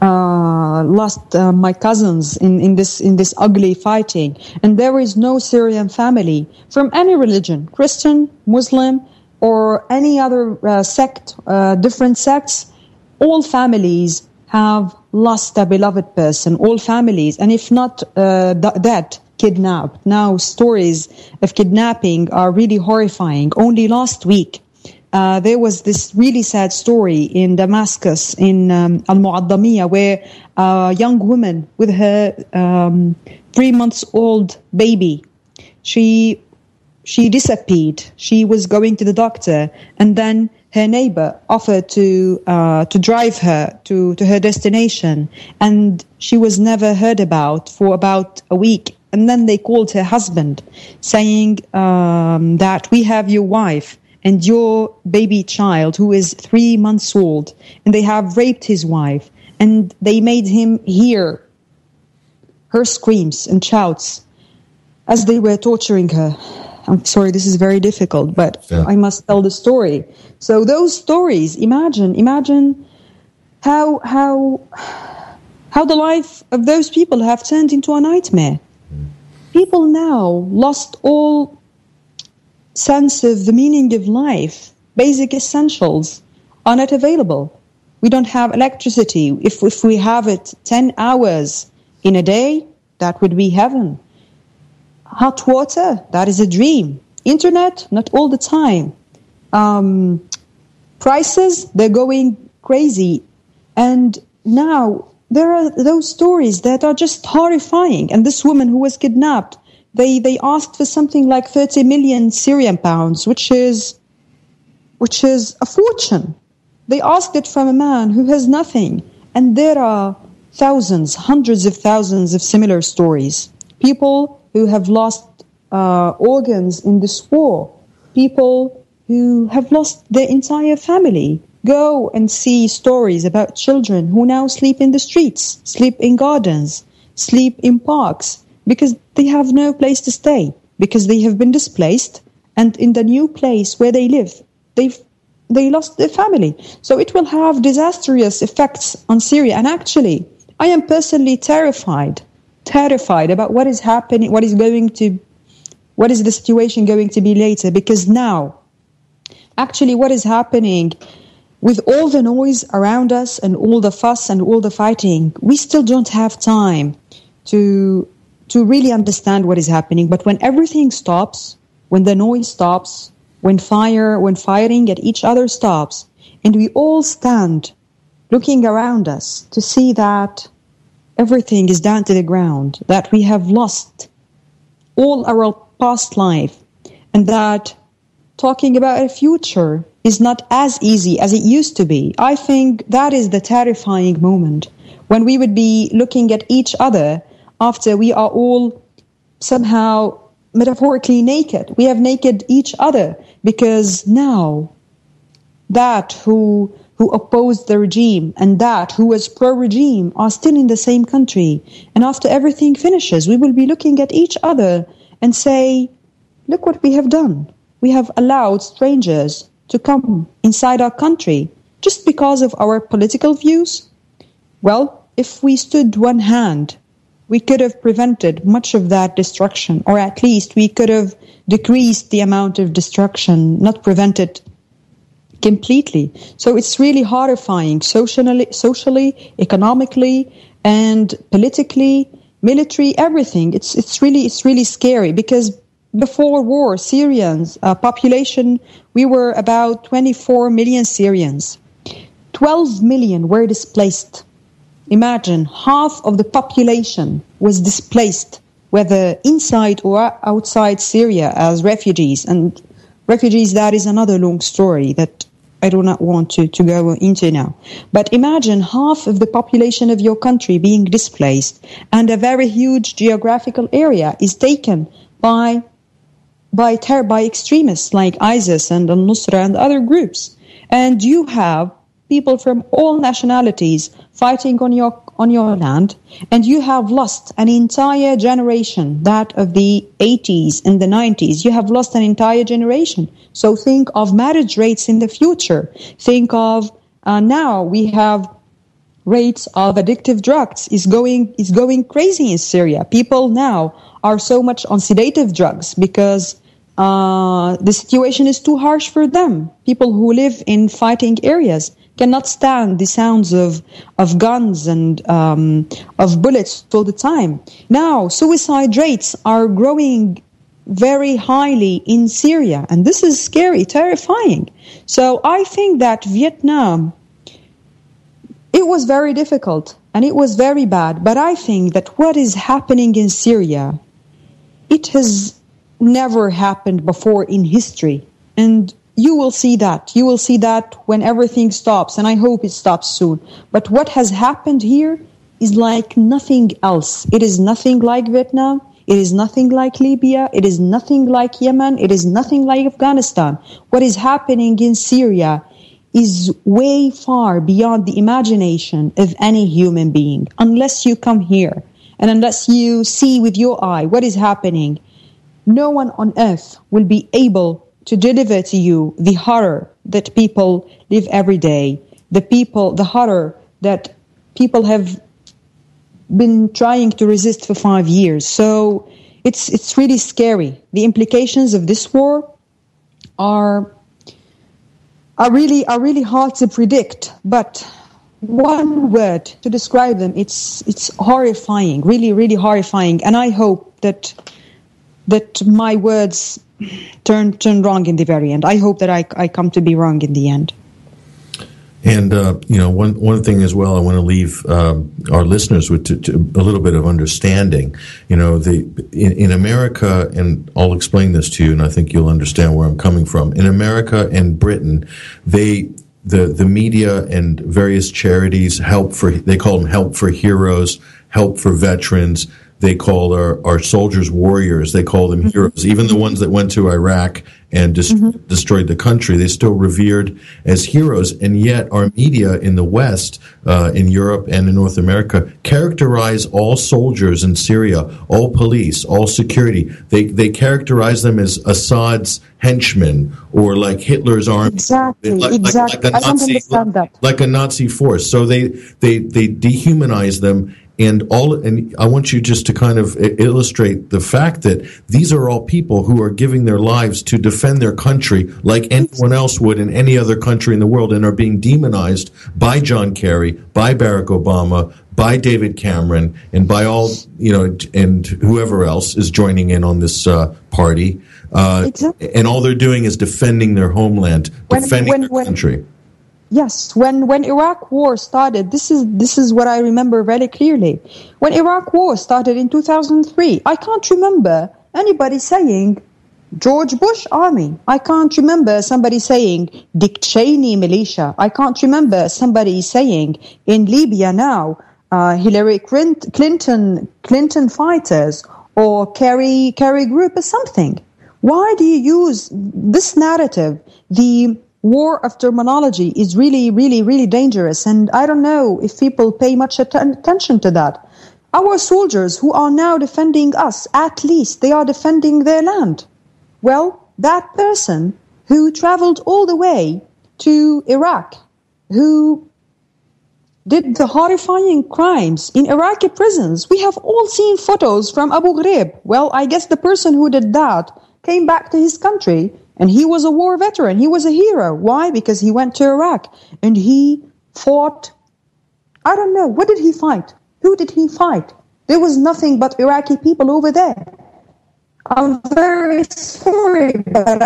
Speaker 2: uh, lost uh, my cousins in, in this, in this ugly fighting. And there is no Syrian family from any religion, Christian, Muslim, or any other uh, sect, uh, different sects all families have lost a beloved person, all families, and if not uh, th- that, kidnapped. Now, stories of kidnapping are really horrifying. Only last week, uh, there was this really sad story in Damascus, in um, Al Mu'addamiyah, where a young woman with her um, three months old baby, she she disappeared. She was going to the doctor, and then her neighbor offered to uh, to drive her to, to her destination, and she was never heard about for about a week. And then they called her husband, saying um, that we have your wife and your baby child who is three months old, and they have raped his wife, and they made him hear her screams and shouts as they were torturing her. I'm sorry, this is very difficult, but yeah. I must tell the story. So those stories, imagine, imagine how how how the life of those people have turned into a nightmare. Mm. People now lost all sense of the meaning of life. Basic essentials are not available. We don't have electricity. If if we have it ten hours in a day, that would be heaven Hot water, that is a dream. Internet, not all the time. Um, prices, they're going crazy. And now there are those stories that are just horrifying. And this woman who was kidnapped, they, they asked for something like 30 million Syrian pounds, which is, which is a fortune. They asked it from a man who has nothing. And there are thousands, hundreds of thousands of similar stories. People who have lost uh, organs in this war. People who have lost their entire family. Go and see stories about children who now sleep in the streets, sleep in gardens, sleep in parks, because they have no place to stay, because they have been displaced, and in the new place where they live, they've they lost their family. So it will have disastrous effects on Syria. And actually, I am personally terrified, terrified about what is happening, what is going to, what is the situation going to be later, because now, actually, what is happening with all the noise around us and all the fuss and all the fighting, we still don't have time to, to really understand what is happening. But when everything stops, when the noise stops, when fire, when firing at each other stops, and we all stand looking around us to see that everything is down to the ground, that we have lost all our past life, and that talking about a future is not as easy as it used to be. I think that is the terrifying moment when we would be looking at each other after we are all somehow metaphorically naked. We have naked each other because now that who who opposed the regime and that who was pro-regime are still in the same country. And after everything finishes, we will be looking at each other and say, look what we have done. We have allowed strangers to come inside our country just because of our political views. Well, if we stood one hand we could have prevented much of that destruction, or at least we could have decreased the amount of destruction, not prevented completely. So it's really horrifying socially, socially, economically, and politically, military, everything. It's it's really it's really scary because before war, Syrians uh, population we were about 24 million Syrians. 12 million were displaced imagine half of the population was displaced, whether inside or outside Syria as refugees. And refugees, that is another long story that I do not want to, to go into now. But imagine half of the population of your country being displaced and a very huge geographical area is taken by by ter- by extremists like ISIS and al-Nusra and other groups. And you have people from all nationalities fighting on your on your land and you have lost an entire generation that of the 80s and the 90s you have lost an entire generation. So think of marriage rates in the future. Think of uh, now we have rates of addictive drugs is going is going crazy in Syria. People now are so much on sedative drugs because uh, the situation is too harsh for them. People who live in fighting areas cannot stand the sounds of of guns and um, of bullets all the time. Now, suicide rates are growing very highly in Syria, and this is scary, terrifying. So I think that Vietnam, it was very difficult and it was very bad, but I think that what is happening in Syria, it has never happened before in history. And you will see that. You will see that when everything stops, and I hope it stops soon. But what has happened here is like nothing else. It is nothing like Vietnam. It is nothing like Libya. It is nothing like Yemen. It is nothing like Afghanistan. What is happening in Syria is way far beyond the imagination of any human being. Unless you come here and unless you see with your eye what is happening, no one on earth will be able to deliver to you the horror that people live every day, the people, the horror that people have been trying to resist for five years. So it's it's really scary. The implications of this war are are really are really hard to predict. But one word to describe them, it's it's horrifying, really, really horrifying. And I hope that that my words turn turn wrong in the very end. I hope that I, I come to be wrong in the end.
Speaker 1: And uh, you know, one one thing as well, I want to leave um, our listeners with to, to a little bit of understanding. You know, the in, in, America, and I'll explain this to you, and I think you'll understand where I'm coming from. In America and Britain, they the the media and various charities help for they call them help for heroes, help for veterans they call our, our soldiers warriors. They call them mm-hmm. heroes. Even the ones that went to Iraq and dis- mm-hmm. destroyed the country, they still revered as heroes. And yet, our media in the West, uh, in Europe and in North America, characterize all soldiers in Syria, all police, all security. They they characterize them as Assad's henchmen or like Hitler's army,
Speaker 2: exactly, like, exactly. Like, like a Nazi,
Speaker 1: like a Nazi force. So they they they dehumanize them and all and I want you just to kind of illustrate the fact that these are all people who are giving their lives to defend their country like anyone else would in any other country in the world and are being demonized by John Kerry, by Barack Obama, by David Cameron, and by all you know, and whoever else is joining in on this uh, party. Uh, exactly. And all they're doing is defending their homeland, when, defending when, their when, country
Speaker 2: Yes, when when Iraq war started, this is this is what I remember very clearly. When Iraq war started in 2003, I can't remember anybody saying George Bush army. I can't remember somebody saying Dick Cheney militia. I can't remember somebody saying in Libya now uh, Hillary Clinton Clinton fighters or Kerry Kerry group or something. Why do you use this narrative? The war of terminology is really, really, really dangerous. And I don't know if people pay much attention to that. Our soldiers who are now defending us, at least they are defending their land. Well, that person who traveled all the way to Iraq, who did the horrifying crimes in Iraqi prisons. We have all seen photos from Abu Ghraib. Well, I guess the person who did that came back to his country and he was a war veteran. He was a hero. Why? Because he went to Iraq and he fought. I don't know. What did he fight? Who did he fight? There was nothing but Iraqi people over there. I'm very sorry, but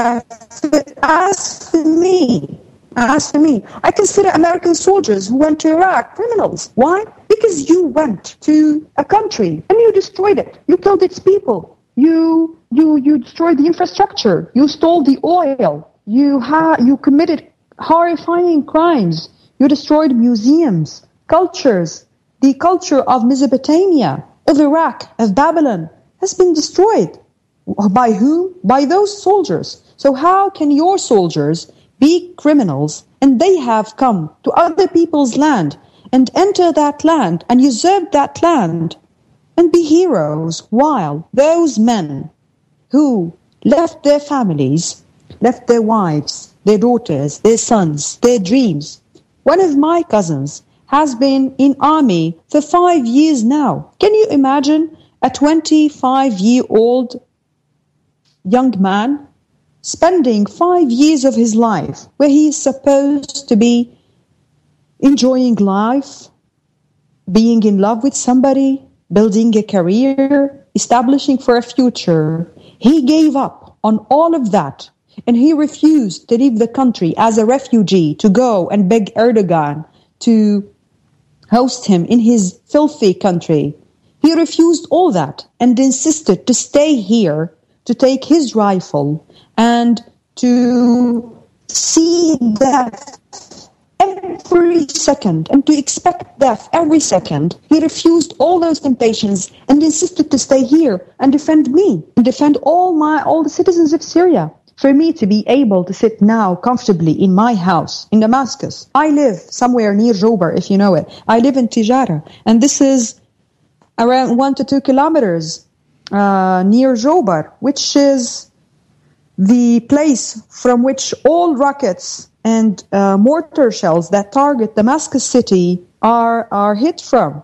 Speaker 2: as for me, as for me, I consider American soldiers who went to Iraq criminals. Why? Because you went to a country and you destroyed it. You killed its people. You you you destroyed the infrastructure. You stole the oil. You ha- you committed horrifying crimes. You destroyed museums, cultures. The culture of Mesopotamia, of Iraq, of Babylon has been destroyed. By whom? By those soldiers. So how can your soldiers be criminals and they have come to other people's land and enter that land and usurp that land and be heroes while those men who left their families, left their wives, their daughters, their sons, their dreams. One of my cousins has been in army for five years now. Can you imagine a 25 year old young man spending five years of his life where he is supposed to be enjoying life, being in love with somebody, building a career, establishing for a future, he gave up on all of that and he refused to leave the country as a refugee to go and beg Erdogan to host him in his filthy country. He refused all that and insisted to stay here, to take his rifle and to see death every second and to expect death every second, he refused all those temptations and insisted to stay here and defend me and defend all my all the citizens of Syria. For me to be able to sit now comfortably in my house in Damascus. I live somewhere near Jobar, if you know it. I live in Tijara, and this is around one to two kilometers uh, near Jobar, which is the place from which all rockets and uh, mortar shells that target Damascus city are, are hit from.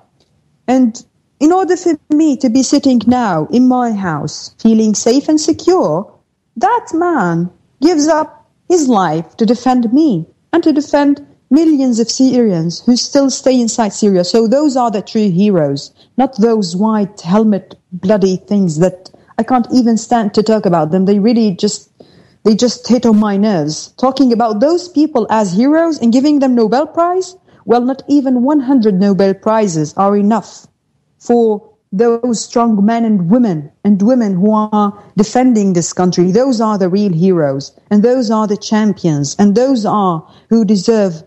Speaker 2: And in order for me to be sitting now in my house, feeling safe and secure, that man gives up his life to defend me and to defend millions of Syrians who still stay inside Syria. So those are the true heroes, not those white helmet bloody things that I can't even stand to talk about them. They really just they just hit on my nerves. Talking about those people as heroes and giving them Nobel Prize? Well, not even 100 Nobel Prizes are enough for those strong men and women and women who are defending this country. Those are the real heroes and those are the champions and those are who deserve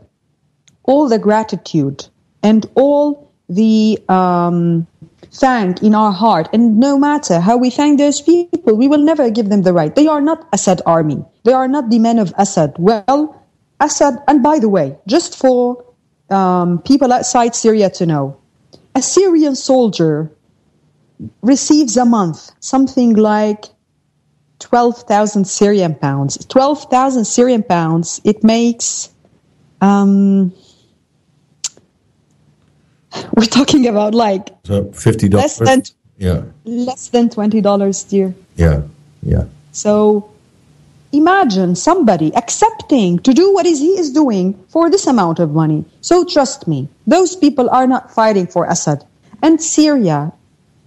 Speaker 2: all the gratitude and all the um, thank in our heart. And no matter how we thank those people, we will never give them the right. They are not Assad army. They are not the men of Assad. Well, Assad, and by the way, just for um, people outside Syria to know, a Syrian soldier receives a month something like 12,000 Syrian pounds. 12,000 Syrian pounds, it makes, um, we're talking about like
Speaker 1: so fifty dollars.
Speaker 2: Less than
Speaker 1: yeah,
Speaker 2: less than twenty dollars, dear.
Speaker 1: Yeah, yeah.
Speaker 2: So imagine somebody accepting to do what is he is doing for this amount of money. So trust me, those people are not fighting for Assad. And Syria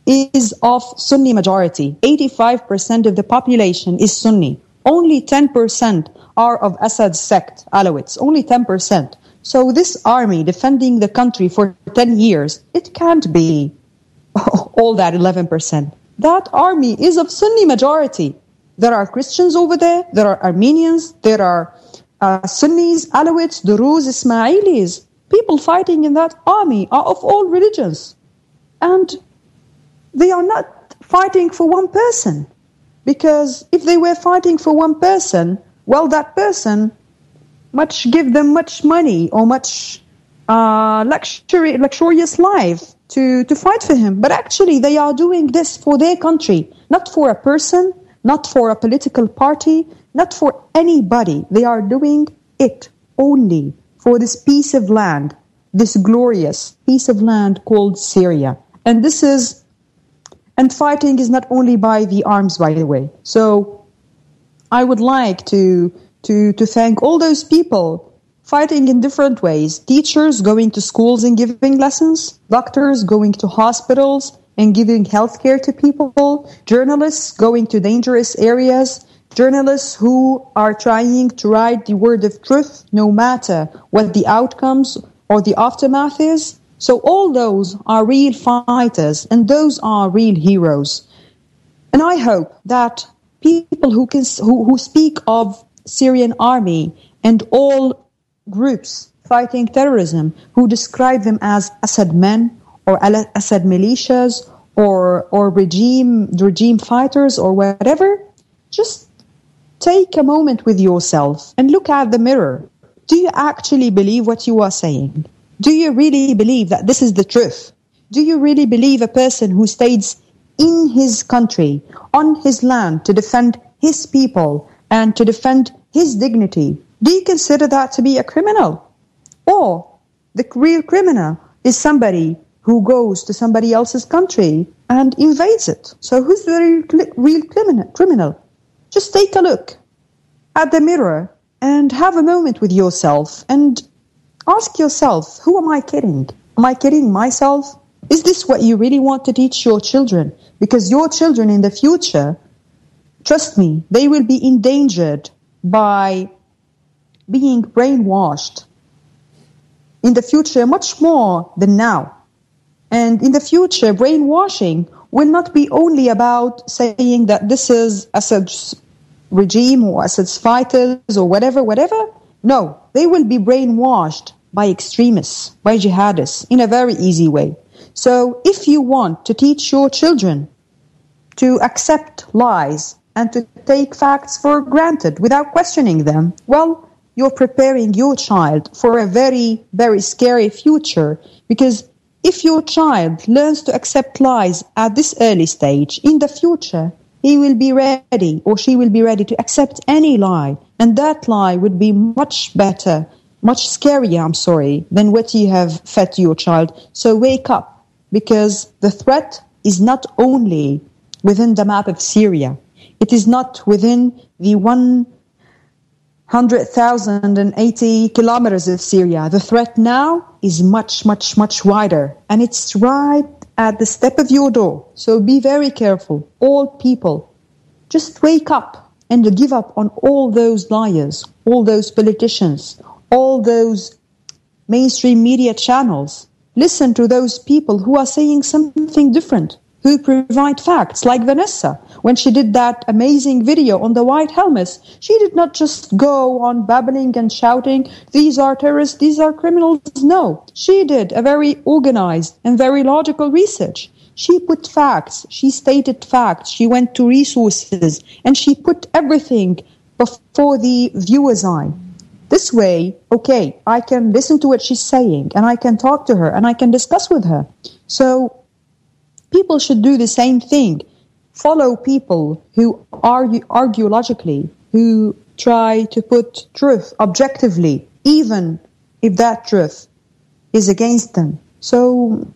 Speaker 2: is of Sunni majority. 85% of the population is Sunni. Only 10% are of Assad's sect, Alawites. Only 10%. So this army defending the country for 10 years, it can't be all that 11%. That army is of Sunni majority. There are Christians over there, there are Armenians, there are uh, Sunnis, Alawites, Druze, Ismailis. People fighting in that army are of all religions. And they are not fighting for one person. Because if they were fighting for one person, well, that person much give them much money or much uh, luxury, luxurious life to, to fight for him. But actually, they are doing this for their country, not for a person, not for a political party, not for anybody. They are doing it only for this piece of land, this glorious piece of land called Syria. And this is, and fighting is not only by the arms, by the way. So I would like to to, to thank all those people fighting in different ways. Teachers going to schools and giving lessons, doctors going to hospitals and giving healthcare to people, journalists going to dangerous areas, journalists who are trying to write the word of truth no matter what the outcomes or the aftermath is. So all those are real fighters and those are real heroes. And I hope that people who can, who, who speak of Syrian army and all groups fighting terrorism who describe them as Assad men or Assad militias or or regime regime fighters or whatever, just take a moment with yourself and look at the mirror. Do you actually believe what you are saying? Do you really believe that this is the truth? Do you really believe a person who stays in his country, on his land to defend his people and to defend his dignity, do you consider that to be a criminal? Or the real criminal is somebody who goes to somebody else's country and invades it. So who's the real criminal? Just take a look at the mirror and have a moment with yourself and ask yourself, who am I kidding? Am I kidding myself? Is this what you really want to teach your children? Because your children in the future Trust me, they will be endangered by being brainwashed in the future much more than now. And in the future, brainwashing will not be only about saying that this is Assad's regime or Assad's fighters or whatever, whatever. No, they will be brainwashed by extremists, by jihadists in a very easy way. So if you want to teach your children to accept lies and to take facts for granted without questioning them, well, you're preparing your child for a very, very scary future because if your child learns to accept lies at this early stage, in the future, he will be ready or she will be ready to accept any lie. And that lie would be much better, much scarier, I'm sorry, than what you have fed your child. So wake up because the threat is not only within the map of Syria. It is not within the 100,080 kilometers of Syria. The threat now is much, much, much wider. And it's right at the step of your door. So be very careful. All people, just wake up and give up on all those liars, all those politicians, all those mainstream media channels. Listen to those people who are saying something different, who provide facts, like Vanessa. When she did that amazing video on the white helmets, she did not just go on babbling and shouting, these are terrorists, these are criminals. No, she did a very organized and very logical research. She put facts, she stated facts, she went to resources, and she put everything before the viewer's eye. This way, okay, I can listen to what she's saying and I can talk to her and I can discuss with her. So people should do the same thing. Follow people who argue, argue logically, who try to put truth objectively, even if that truth is against them. So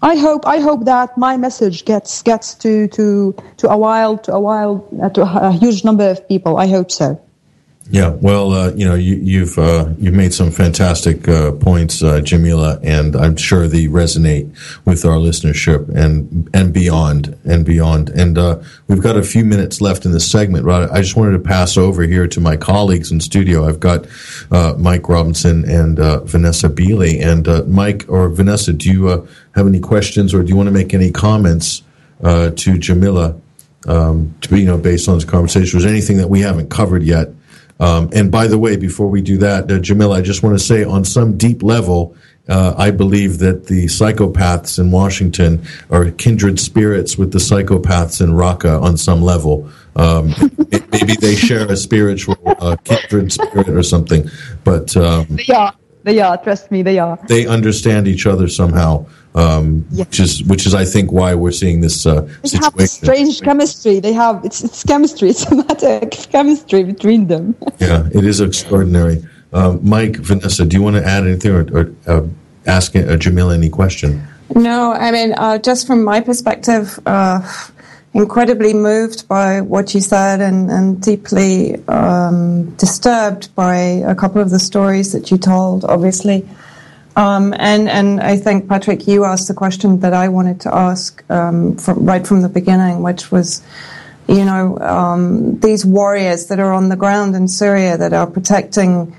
Speaker 2: I hope I hope that my message gets gets to to to a wild to a wild uh, to a huge number of people. I hope so.
Speaker 1: Yeah, well, uh, you know, you, have uh, you've made some fantastic uh, points, uh, Jamila, and I'm sure they resonate with our listenership and and beyond and beyond. And uh, we've got a few minutes left in this segment. Right, I just wanted to pass over here to my colleagues in studio. I've got uh, Mike Robinson and Vanessa Beeley. And Mike or Vanessa, do you have any questions or do you want to make any comments to Jamila? Um, to be, you know, based on this conversation, was anything that we haven't covered yet? Um, and by the way, before we do that, uh, Jamila, I just want to say on some deep level, uh, I believe that the psychopaths in Washington are kindred spirits with the psychopaths in Raqqa on some level. Um, maybe they share a spiritual uh, kindred spirit or something, but um,
Speaker 5: they are. They are. Trust me, they are.
Speaker 1: They understand each other somehow um, yes. which is which is I think why we're seeing this uh,
Speaker 2: they
Speaker 1: situation.
Speaker 2: have strange chemistry. They have it's it's chemistry. It's a matter of chemistry between them.
Speaker 1: yeah, it is extraordinary. Um, Mike, Vanessa, do you want to add anything or, or uh, ask uh, Jamila any question?
Speaker 3: No, I mean uh, just from my perspective. Uh, incredibly moved by what you said and, and deeply um, disturbed by a couple of the stories that you told, obviously. Um, and and I think Patrick, you asked the question that I wanted to ask um, from, right from the beginning, which was, you know, um, these warriors that are on the ground in Syria that are protecting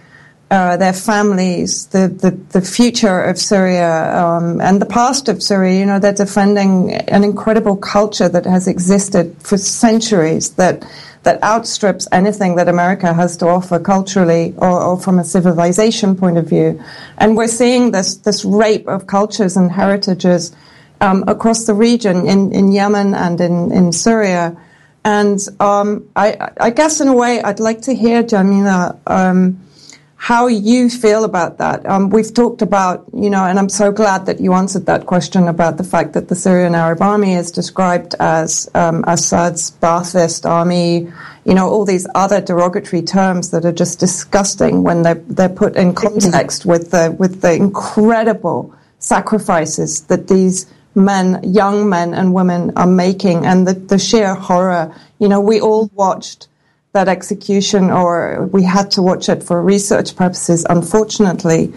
Speaker 3: uh, their families, the, the, the future of Syria um, and the past of Syria. You know, they're defending an incredible culture that has existed for centuries that that outstrips anything that America has to offer culturally or, or, from a civilization point of view. And we're seeing this, this rape of cultures and heritages um, across the region in, in Yemen and in, in Syria. And um, I, I, guess in a way, I'd like to hear, Jamila, um, how you feel about that. Um, we've talked about, you know, and I'm so glad that you answered that question about the fact that the Syrian Arab Army is described as um, Assad's Ba'athist army, you know, all these other derogatory terms that are just disgusting when they're, they're put in context with the, with the incredible sacrifices that these men, young men and women are making and the, the sheer horror. You know, we all watched that execution, or we had to watch it for research purposes, unfortunately.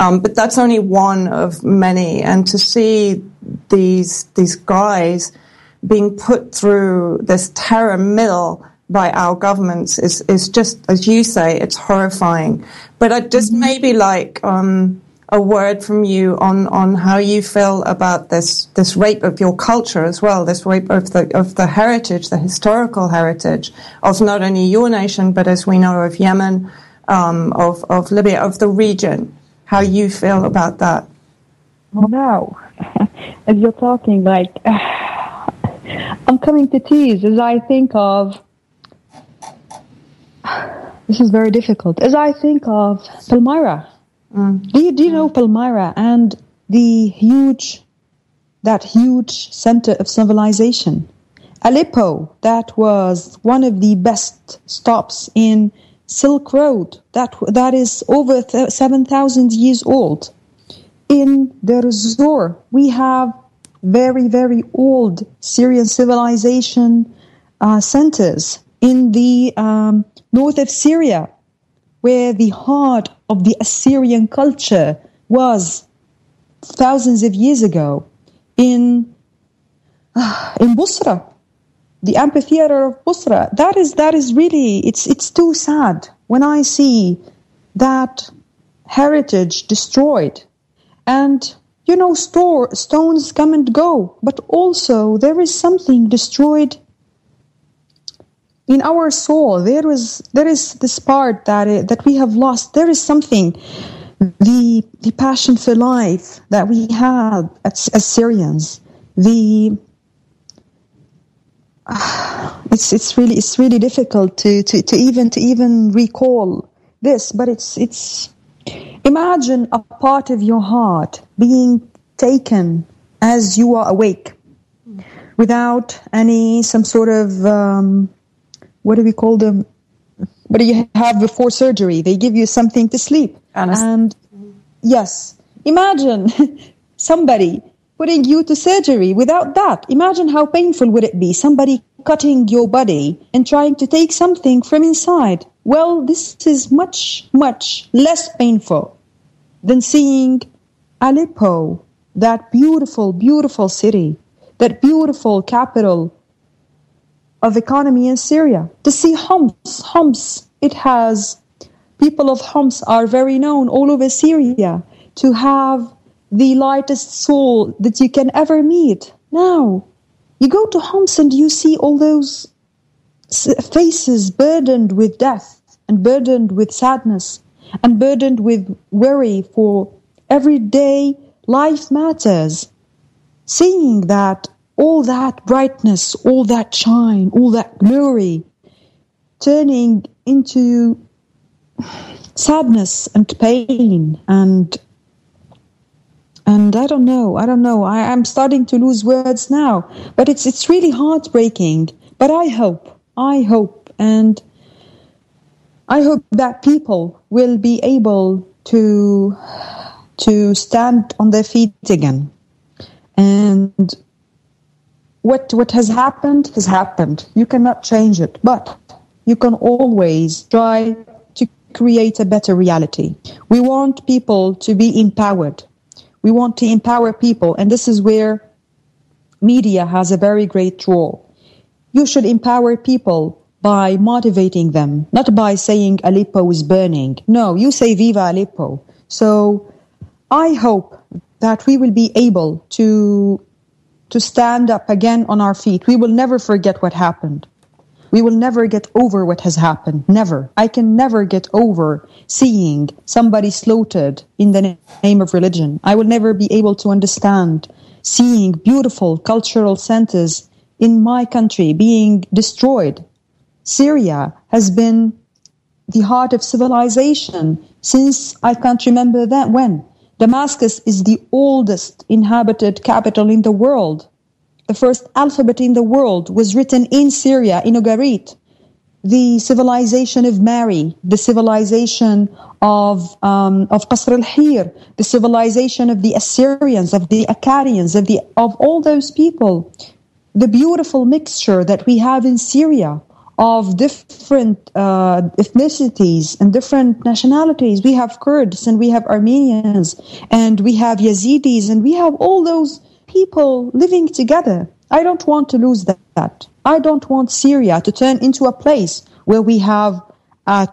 Speaker 3: Um, but that's only one of many. And to see these these guys being put through this terror mill by our governments is is just, as you say, it's horrifying. But I just mm-hmm. maybe like um, a word from you on, on how you feel about this this rape of your culture as well, this rape of the of the heritage, the historical heritage of not only your nation, but as we know of Yemen, um, of of Libya, of the region. How you feel about that?
Speaker 5: Now, as you're talking, like I'm coming to tears as I think of. This is very difficult. As I think of Palmyra, Mm. Do you know Palmyra and the huge that huge center of civilization? Aleppo, that was one of the best stops in Silk Road. That that is over th- seven thousand years old. In Deir ez-Zor, we have very very old Syrian civilization uh, centers in the um, north of Syria where the heart of the Assyrian culture was thousands of years ago.
Speaker 2: in uh, in Busra, the amphitheater of Busra. That is that is really it's it's too sad when I see that heritage destroyed, and you know, store stones come and go, but also there is something destroyed in our soul. There is there is this part that that we have lost. There is something the the passion for life that we had as, as Syrians. The uh, it's it's really it's really difficult to, to, to even to even recall this, but it's it's imagine a part of your heart being taken as you are awake without any some sort of um, what do we call them? What do you have before surgery? They give you something to sleep. And yes imagine somebody putting you to surgery without that. Imagine how painful would it be somebody cutting your body and trying to take something from inside. Well this is much much less painful than seeing aleppo that beautiful beautiful city that beautiful capital of economy in Syria. To see Homs, Homs, it has people of Homs are very known all over Syria to have the lightest soul that you can ever meet. Now, you go to Homs and you see all those faces burdened with death and burdened with sadness and burdened with worry for everyday life matters. Seeing that all that brightness, all that shine, all that glory turning into sadness and pain and and I don't know, I don't know. I, am starting to lose words now. But it's it's really heartbreaking. But I hope, I hope and I hope that people will be able to to stand on their feet again and what what has happened has happened. You cannot change it, but you can always try to create a better reality. We want people to be empowered. We want to empower people, and this is where media has a very great role. You should empower people by motivating them, not by saying Aleppo is burning. No, you say Viva Aleppo. So I hope that we will be able to to stand up again on our feet. We will never forget what happened. We will never get over what has happened. Never. I can never get over seeing somebody slaughtered in the name of religion. I will never be able to understand seeing beautiful cultural centers in my country being destroyed. Syria has been the heart of civilization since I can't remember that when. Damascus is the oldest inhabited capital in the world. The first alphabet in the world was written in Syria, in Ugarit. The civilization of Mari, the civilization of, um, of Qasr al-Hir, the civilization of the Assyrians, of the Akkadians, of, the, of all those people. The beautiful mixture that we have in Syria of different uh, ethnicities and different nationalities. We have Kurds and we have Armenians and we have Yazidis and we have all those people living together. I don't want to lose that. I don't want Syria to turn into a place where we have a,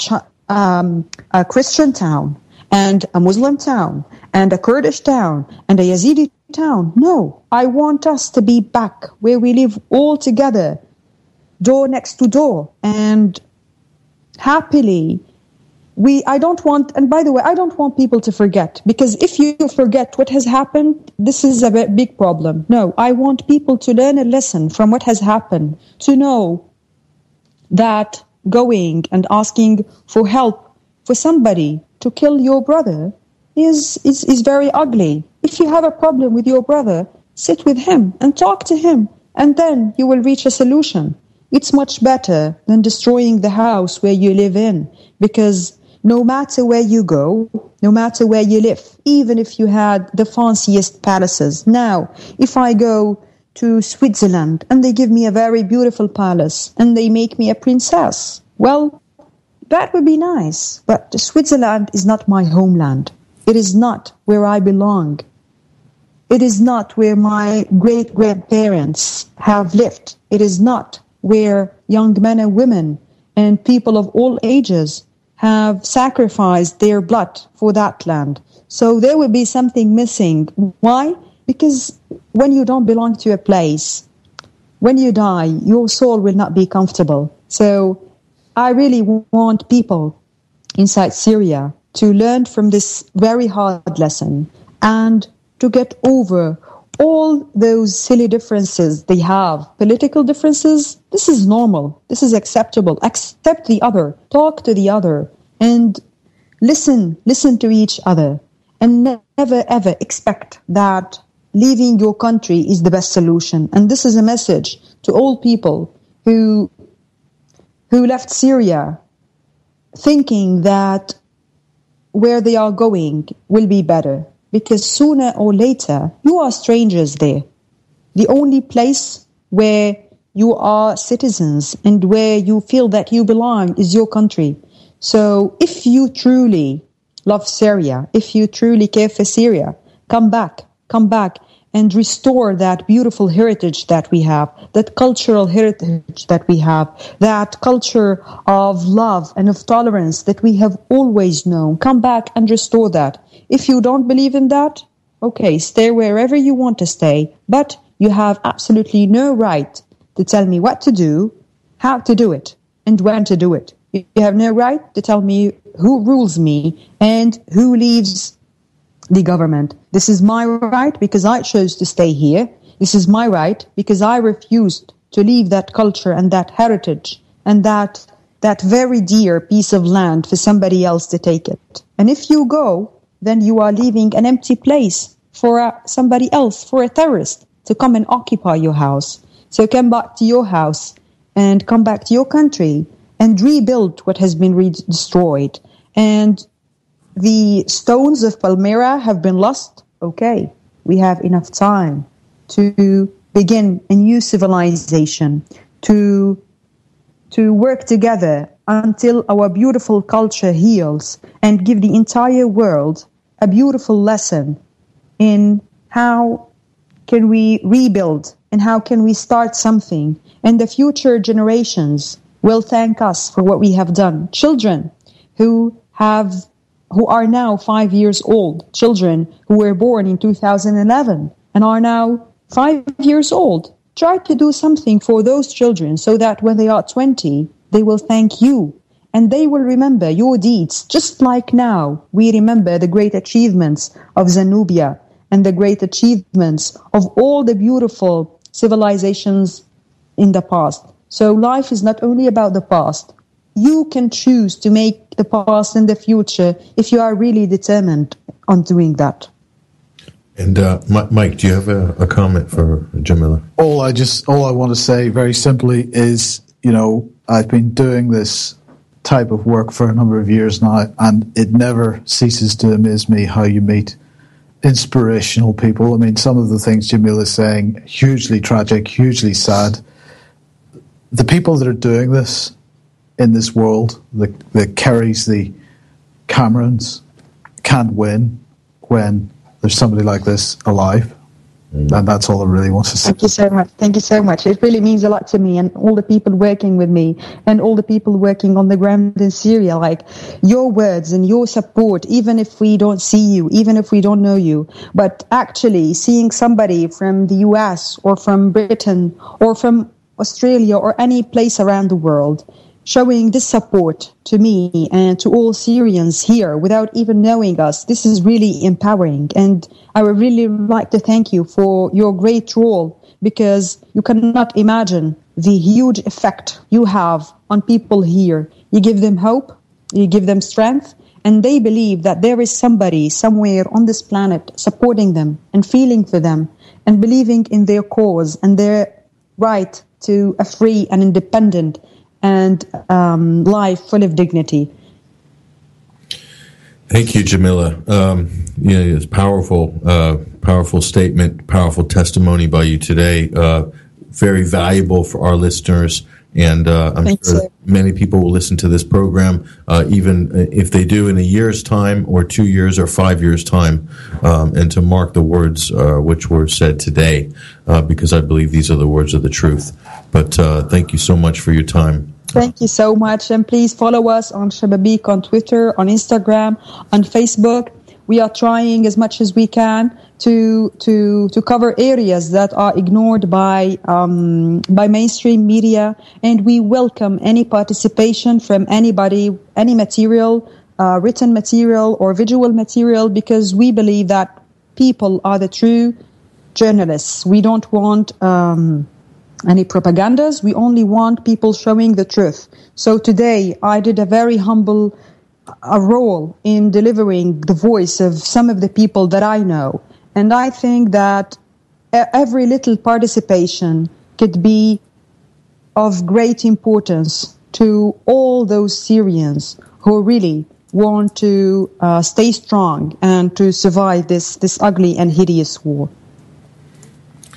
Speaker 2: um, a Christian town and a Muslim town and a Kurdish town and a Yazidi town. No, I want us to be back where we live all together door next to door. And happily we i don't want and by the way i don't want people to forget because if you forget what has happened this is a big problem. No i want people to learn a lesson from what has happened to know that going and asking for help for somebody to kill your brother is is, is very ugly. If you have a problem with your brother sit with him and talk to him and then you will reach a solution it's much better than destroying the house where you live in because no matter where you go, no matter where you live, even if you had the fanciest palaces. Now, if I go to Switzerland and they give me a very beautiful palace and they make me a princess, well, that would be nice. But Switzerland is not my homeland. It is not where I belong. It is not where my great grandparents have lived. It is not where young men and women and people of all ages have sacrificed their blood for that land. So there will be something missing. Why? Because when you don't belong to a place, when you die, your soul will not be comfortable. So I really want people inside Syria to learn from this very hard lesson and to get over all those silly differences they have, political differences, this is normal. This is acceptable. Accept the other. Talk to the other and listen, listen to each other and never ever expect that leaving your country is the best solution. And this is a message to all people who, who left Syria thinking that where they are going will be better because sooner or later you are strangers there. The only place where you are citizens and where you feel that you belong is your country. So if you truly love Syria, if you truly care for Syria, come back, come back and restore that beautiful heritage that we have, that cultural heritage that we have, that culture of love and of tolerance that we have always known. Come back and restore that. If you don't believe in that, okay, stay wherever you want to stay, but you have absolutely no right to tell me what to do, how to do it, and when to do it. You have no right to tell me who rules me and who leaves the government. This is my right because I chose to stay here. This is my right because I refused to leave that culture and that heritage and that that very dear piece of land for somebody else to take it. And if you go, then you are leaving an empty place for uh, somebody else, for a terrorist to come and occupy your house. So come back to your house and come back to your country and rebuild what has been re- destroyed. And the stones of Palmyra have been lost. Okay, we have enough time to begin a new civilization, to to work together until our beautiful culture heals and give the entire world a beautiful lesson in how can we rebuild and how can we start something. And the future generations will thank us for what we have done. Children who have who are now five years old, children who were born in 2011 and are now five years old. Try to do something for those children so that when they are 20, they will thank you and they will remember your deeds, just like now we remember the great achievements of Zenobia and the great achievements of all the beautiful civilizations in the past. So life is not only about the past, you can choose to make the past and the future if you are really determined on doing that.
Speaker 1: And uh, Mike, do you have a, a, comment for Jamila?
Speaker 6: All I just all I want to say very simply is, you know, I've been doing this type of work for a number of years now, and it never ceases to amaze me how you meet inspirational people. I mean, some of the things Jamila is saying, hugely tragic, hugely sad. The people that are doing this in this world that, that carries the Camerons can't win when there's somebody like this alive. Mm. And that's all I really want to say.
Speaker 2: Thank you so much. Thank you so much. It really means a lot to me and all the people working with me and all the people working on the ground in Syria. Like your words and your support, even if we don't see you, even if we don't know you, but actually seeing somebody from the US or from Britain or from Australia or any place around the world showing this support to me and to all Syrians here without even knowing us. This is really empowering. And I would really like to thank you for your great role because you cannot imagine the huge effect you have on people here. You give them hope, you give them strength, and they believe that there is somebody somewhere on this planet supporting them and feeling for them and believing in their cause and their right to a free and independent and um, life full of dignity.
Speaker 1: Thank you, Jamila. Um, yeah, it's powerful, uh, powerful statement, powerful testimony by you today. Uh, very valuable for our listeners And uh, I'm
Speaker 2: Thanks,
Speaker 1: sure
Speaker 2: sir.
Speaker 1: many people will listen to this program, uh, even if they do in a year's time, or two years, or five years' time, um, and to mark the words uh, which were said today, uh, because I believe these are the words of the truth. But uh, thank you so much for your time.
Speaker 2: Thank you so much. And please follow us on Shababeek on Twitter, on Instagram, on Facebook. We are trying as much as we can to to to cover areas that are ignored by um, by mainstream media, and we welcome any participation from anybody, any material, uh, written material or visual material, because we believe that people are the true journalists. We don't want. Um, any propagandas. We only want people showing the truth. So today I did a very humble a role in delivering the voice of some of the people that I know. And I think that every little participation could be of great importance to all those Syrians who really want to uh, stay strong and to survive this, this ugly and hideous war.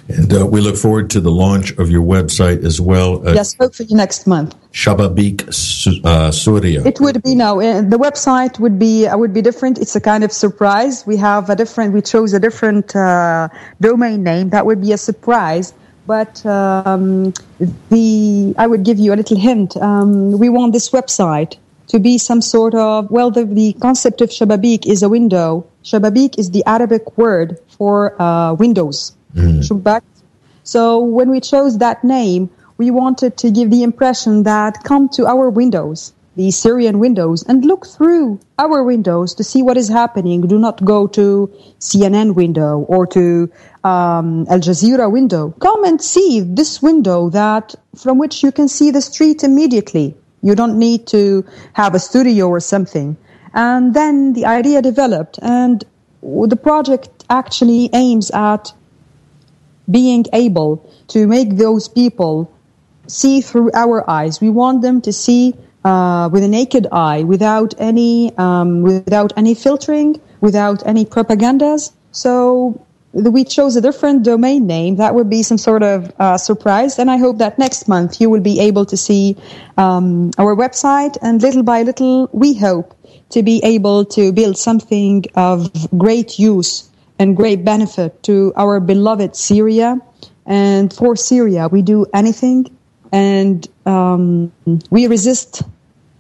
Speaker 1: And uh, we look forward to the launch of your website as well. Uh,
Speaker 2: yes, hopefully next month.
Speaker 1: Shababeek uh, Souria.
Speaker 2: It would be no. uh, The website would be uh, would be different. It's a kind of surprise. We have a different. We chose a different uh, domain name. That would be a surprise. But um, the I would give you a little hint. Um, we want this website to be some sort of well. The, the concept of Shababeek is a window. Shababeek is the Arabic word for uh, windows. Shubak. So when we chose that name, we wanted to give the impression that come to our windows, the Syrian windows, and look through our windows to see what is happening. Do not go to CNN window or to um, Al Jazeera window. Come and see this window that from which you can see the street immediately. You don't need to have a studio or something. And then the idea developed, and the project actually aims at being able to make those people see through our eyes. We want them to see uh, with a naked eye, without any um, without any filtering, without any propagandas. So we chose a different domain name. That would be some sort of uh, surprise, and I hope that next month you will be able to see um, our website, and little by little, we hope to be able to build something of great use and great benefit to our beloved Syria. And for Syria, we do anything, and um, we resist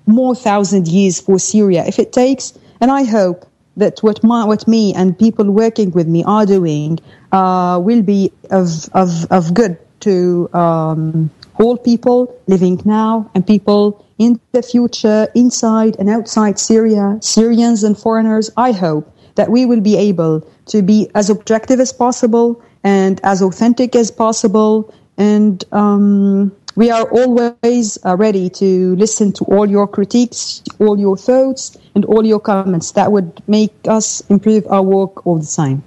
Speaker 2: more thousand years for Syria if it takes. And I hope that what my, what me and people working with me are doing uh, will be of of of good to um, all people living now and people in the future inside and outside Syria, Syrians and foreigners. I hope that we will be able to be as objective as possible and as authentic as possible. And um, we are always uh, ready to listen to all your critiques, all your thoughts, and all your comments. That would make us improve our work all the time.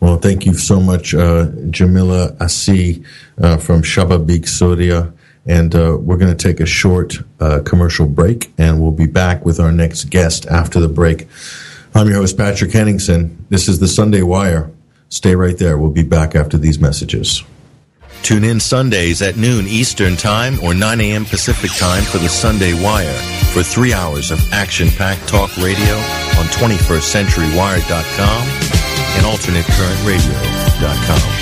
Speaker 1: Well, thank you so much, uh, Jamila Assi uh, from Shababeek Souria. And uh, we're going to take a short uh, commercial break, and we'll be back with our next guest after the break. I'm your host, Patrick Henningsen. This is the Sunday Wire. Stay right there. We'll be back after these messages. Tune in Sundays at noon Eastern Time or 9 a.m. Pacific Time for the Sunday Wire for three hours of action-packed talk radio on 21stCenturyWire.com and AlternateCurrentRadio.com.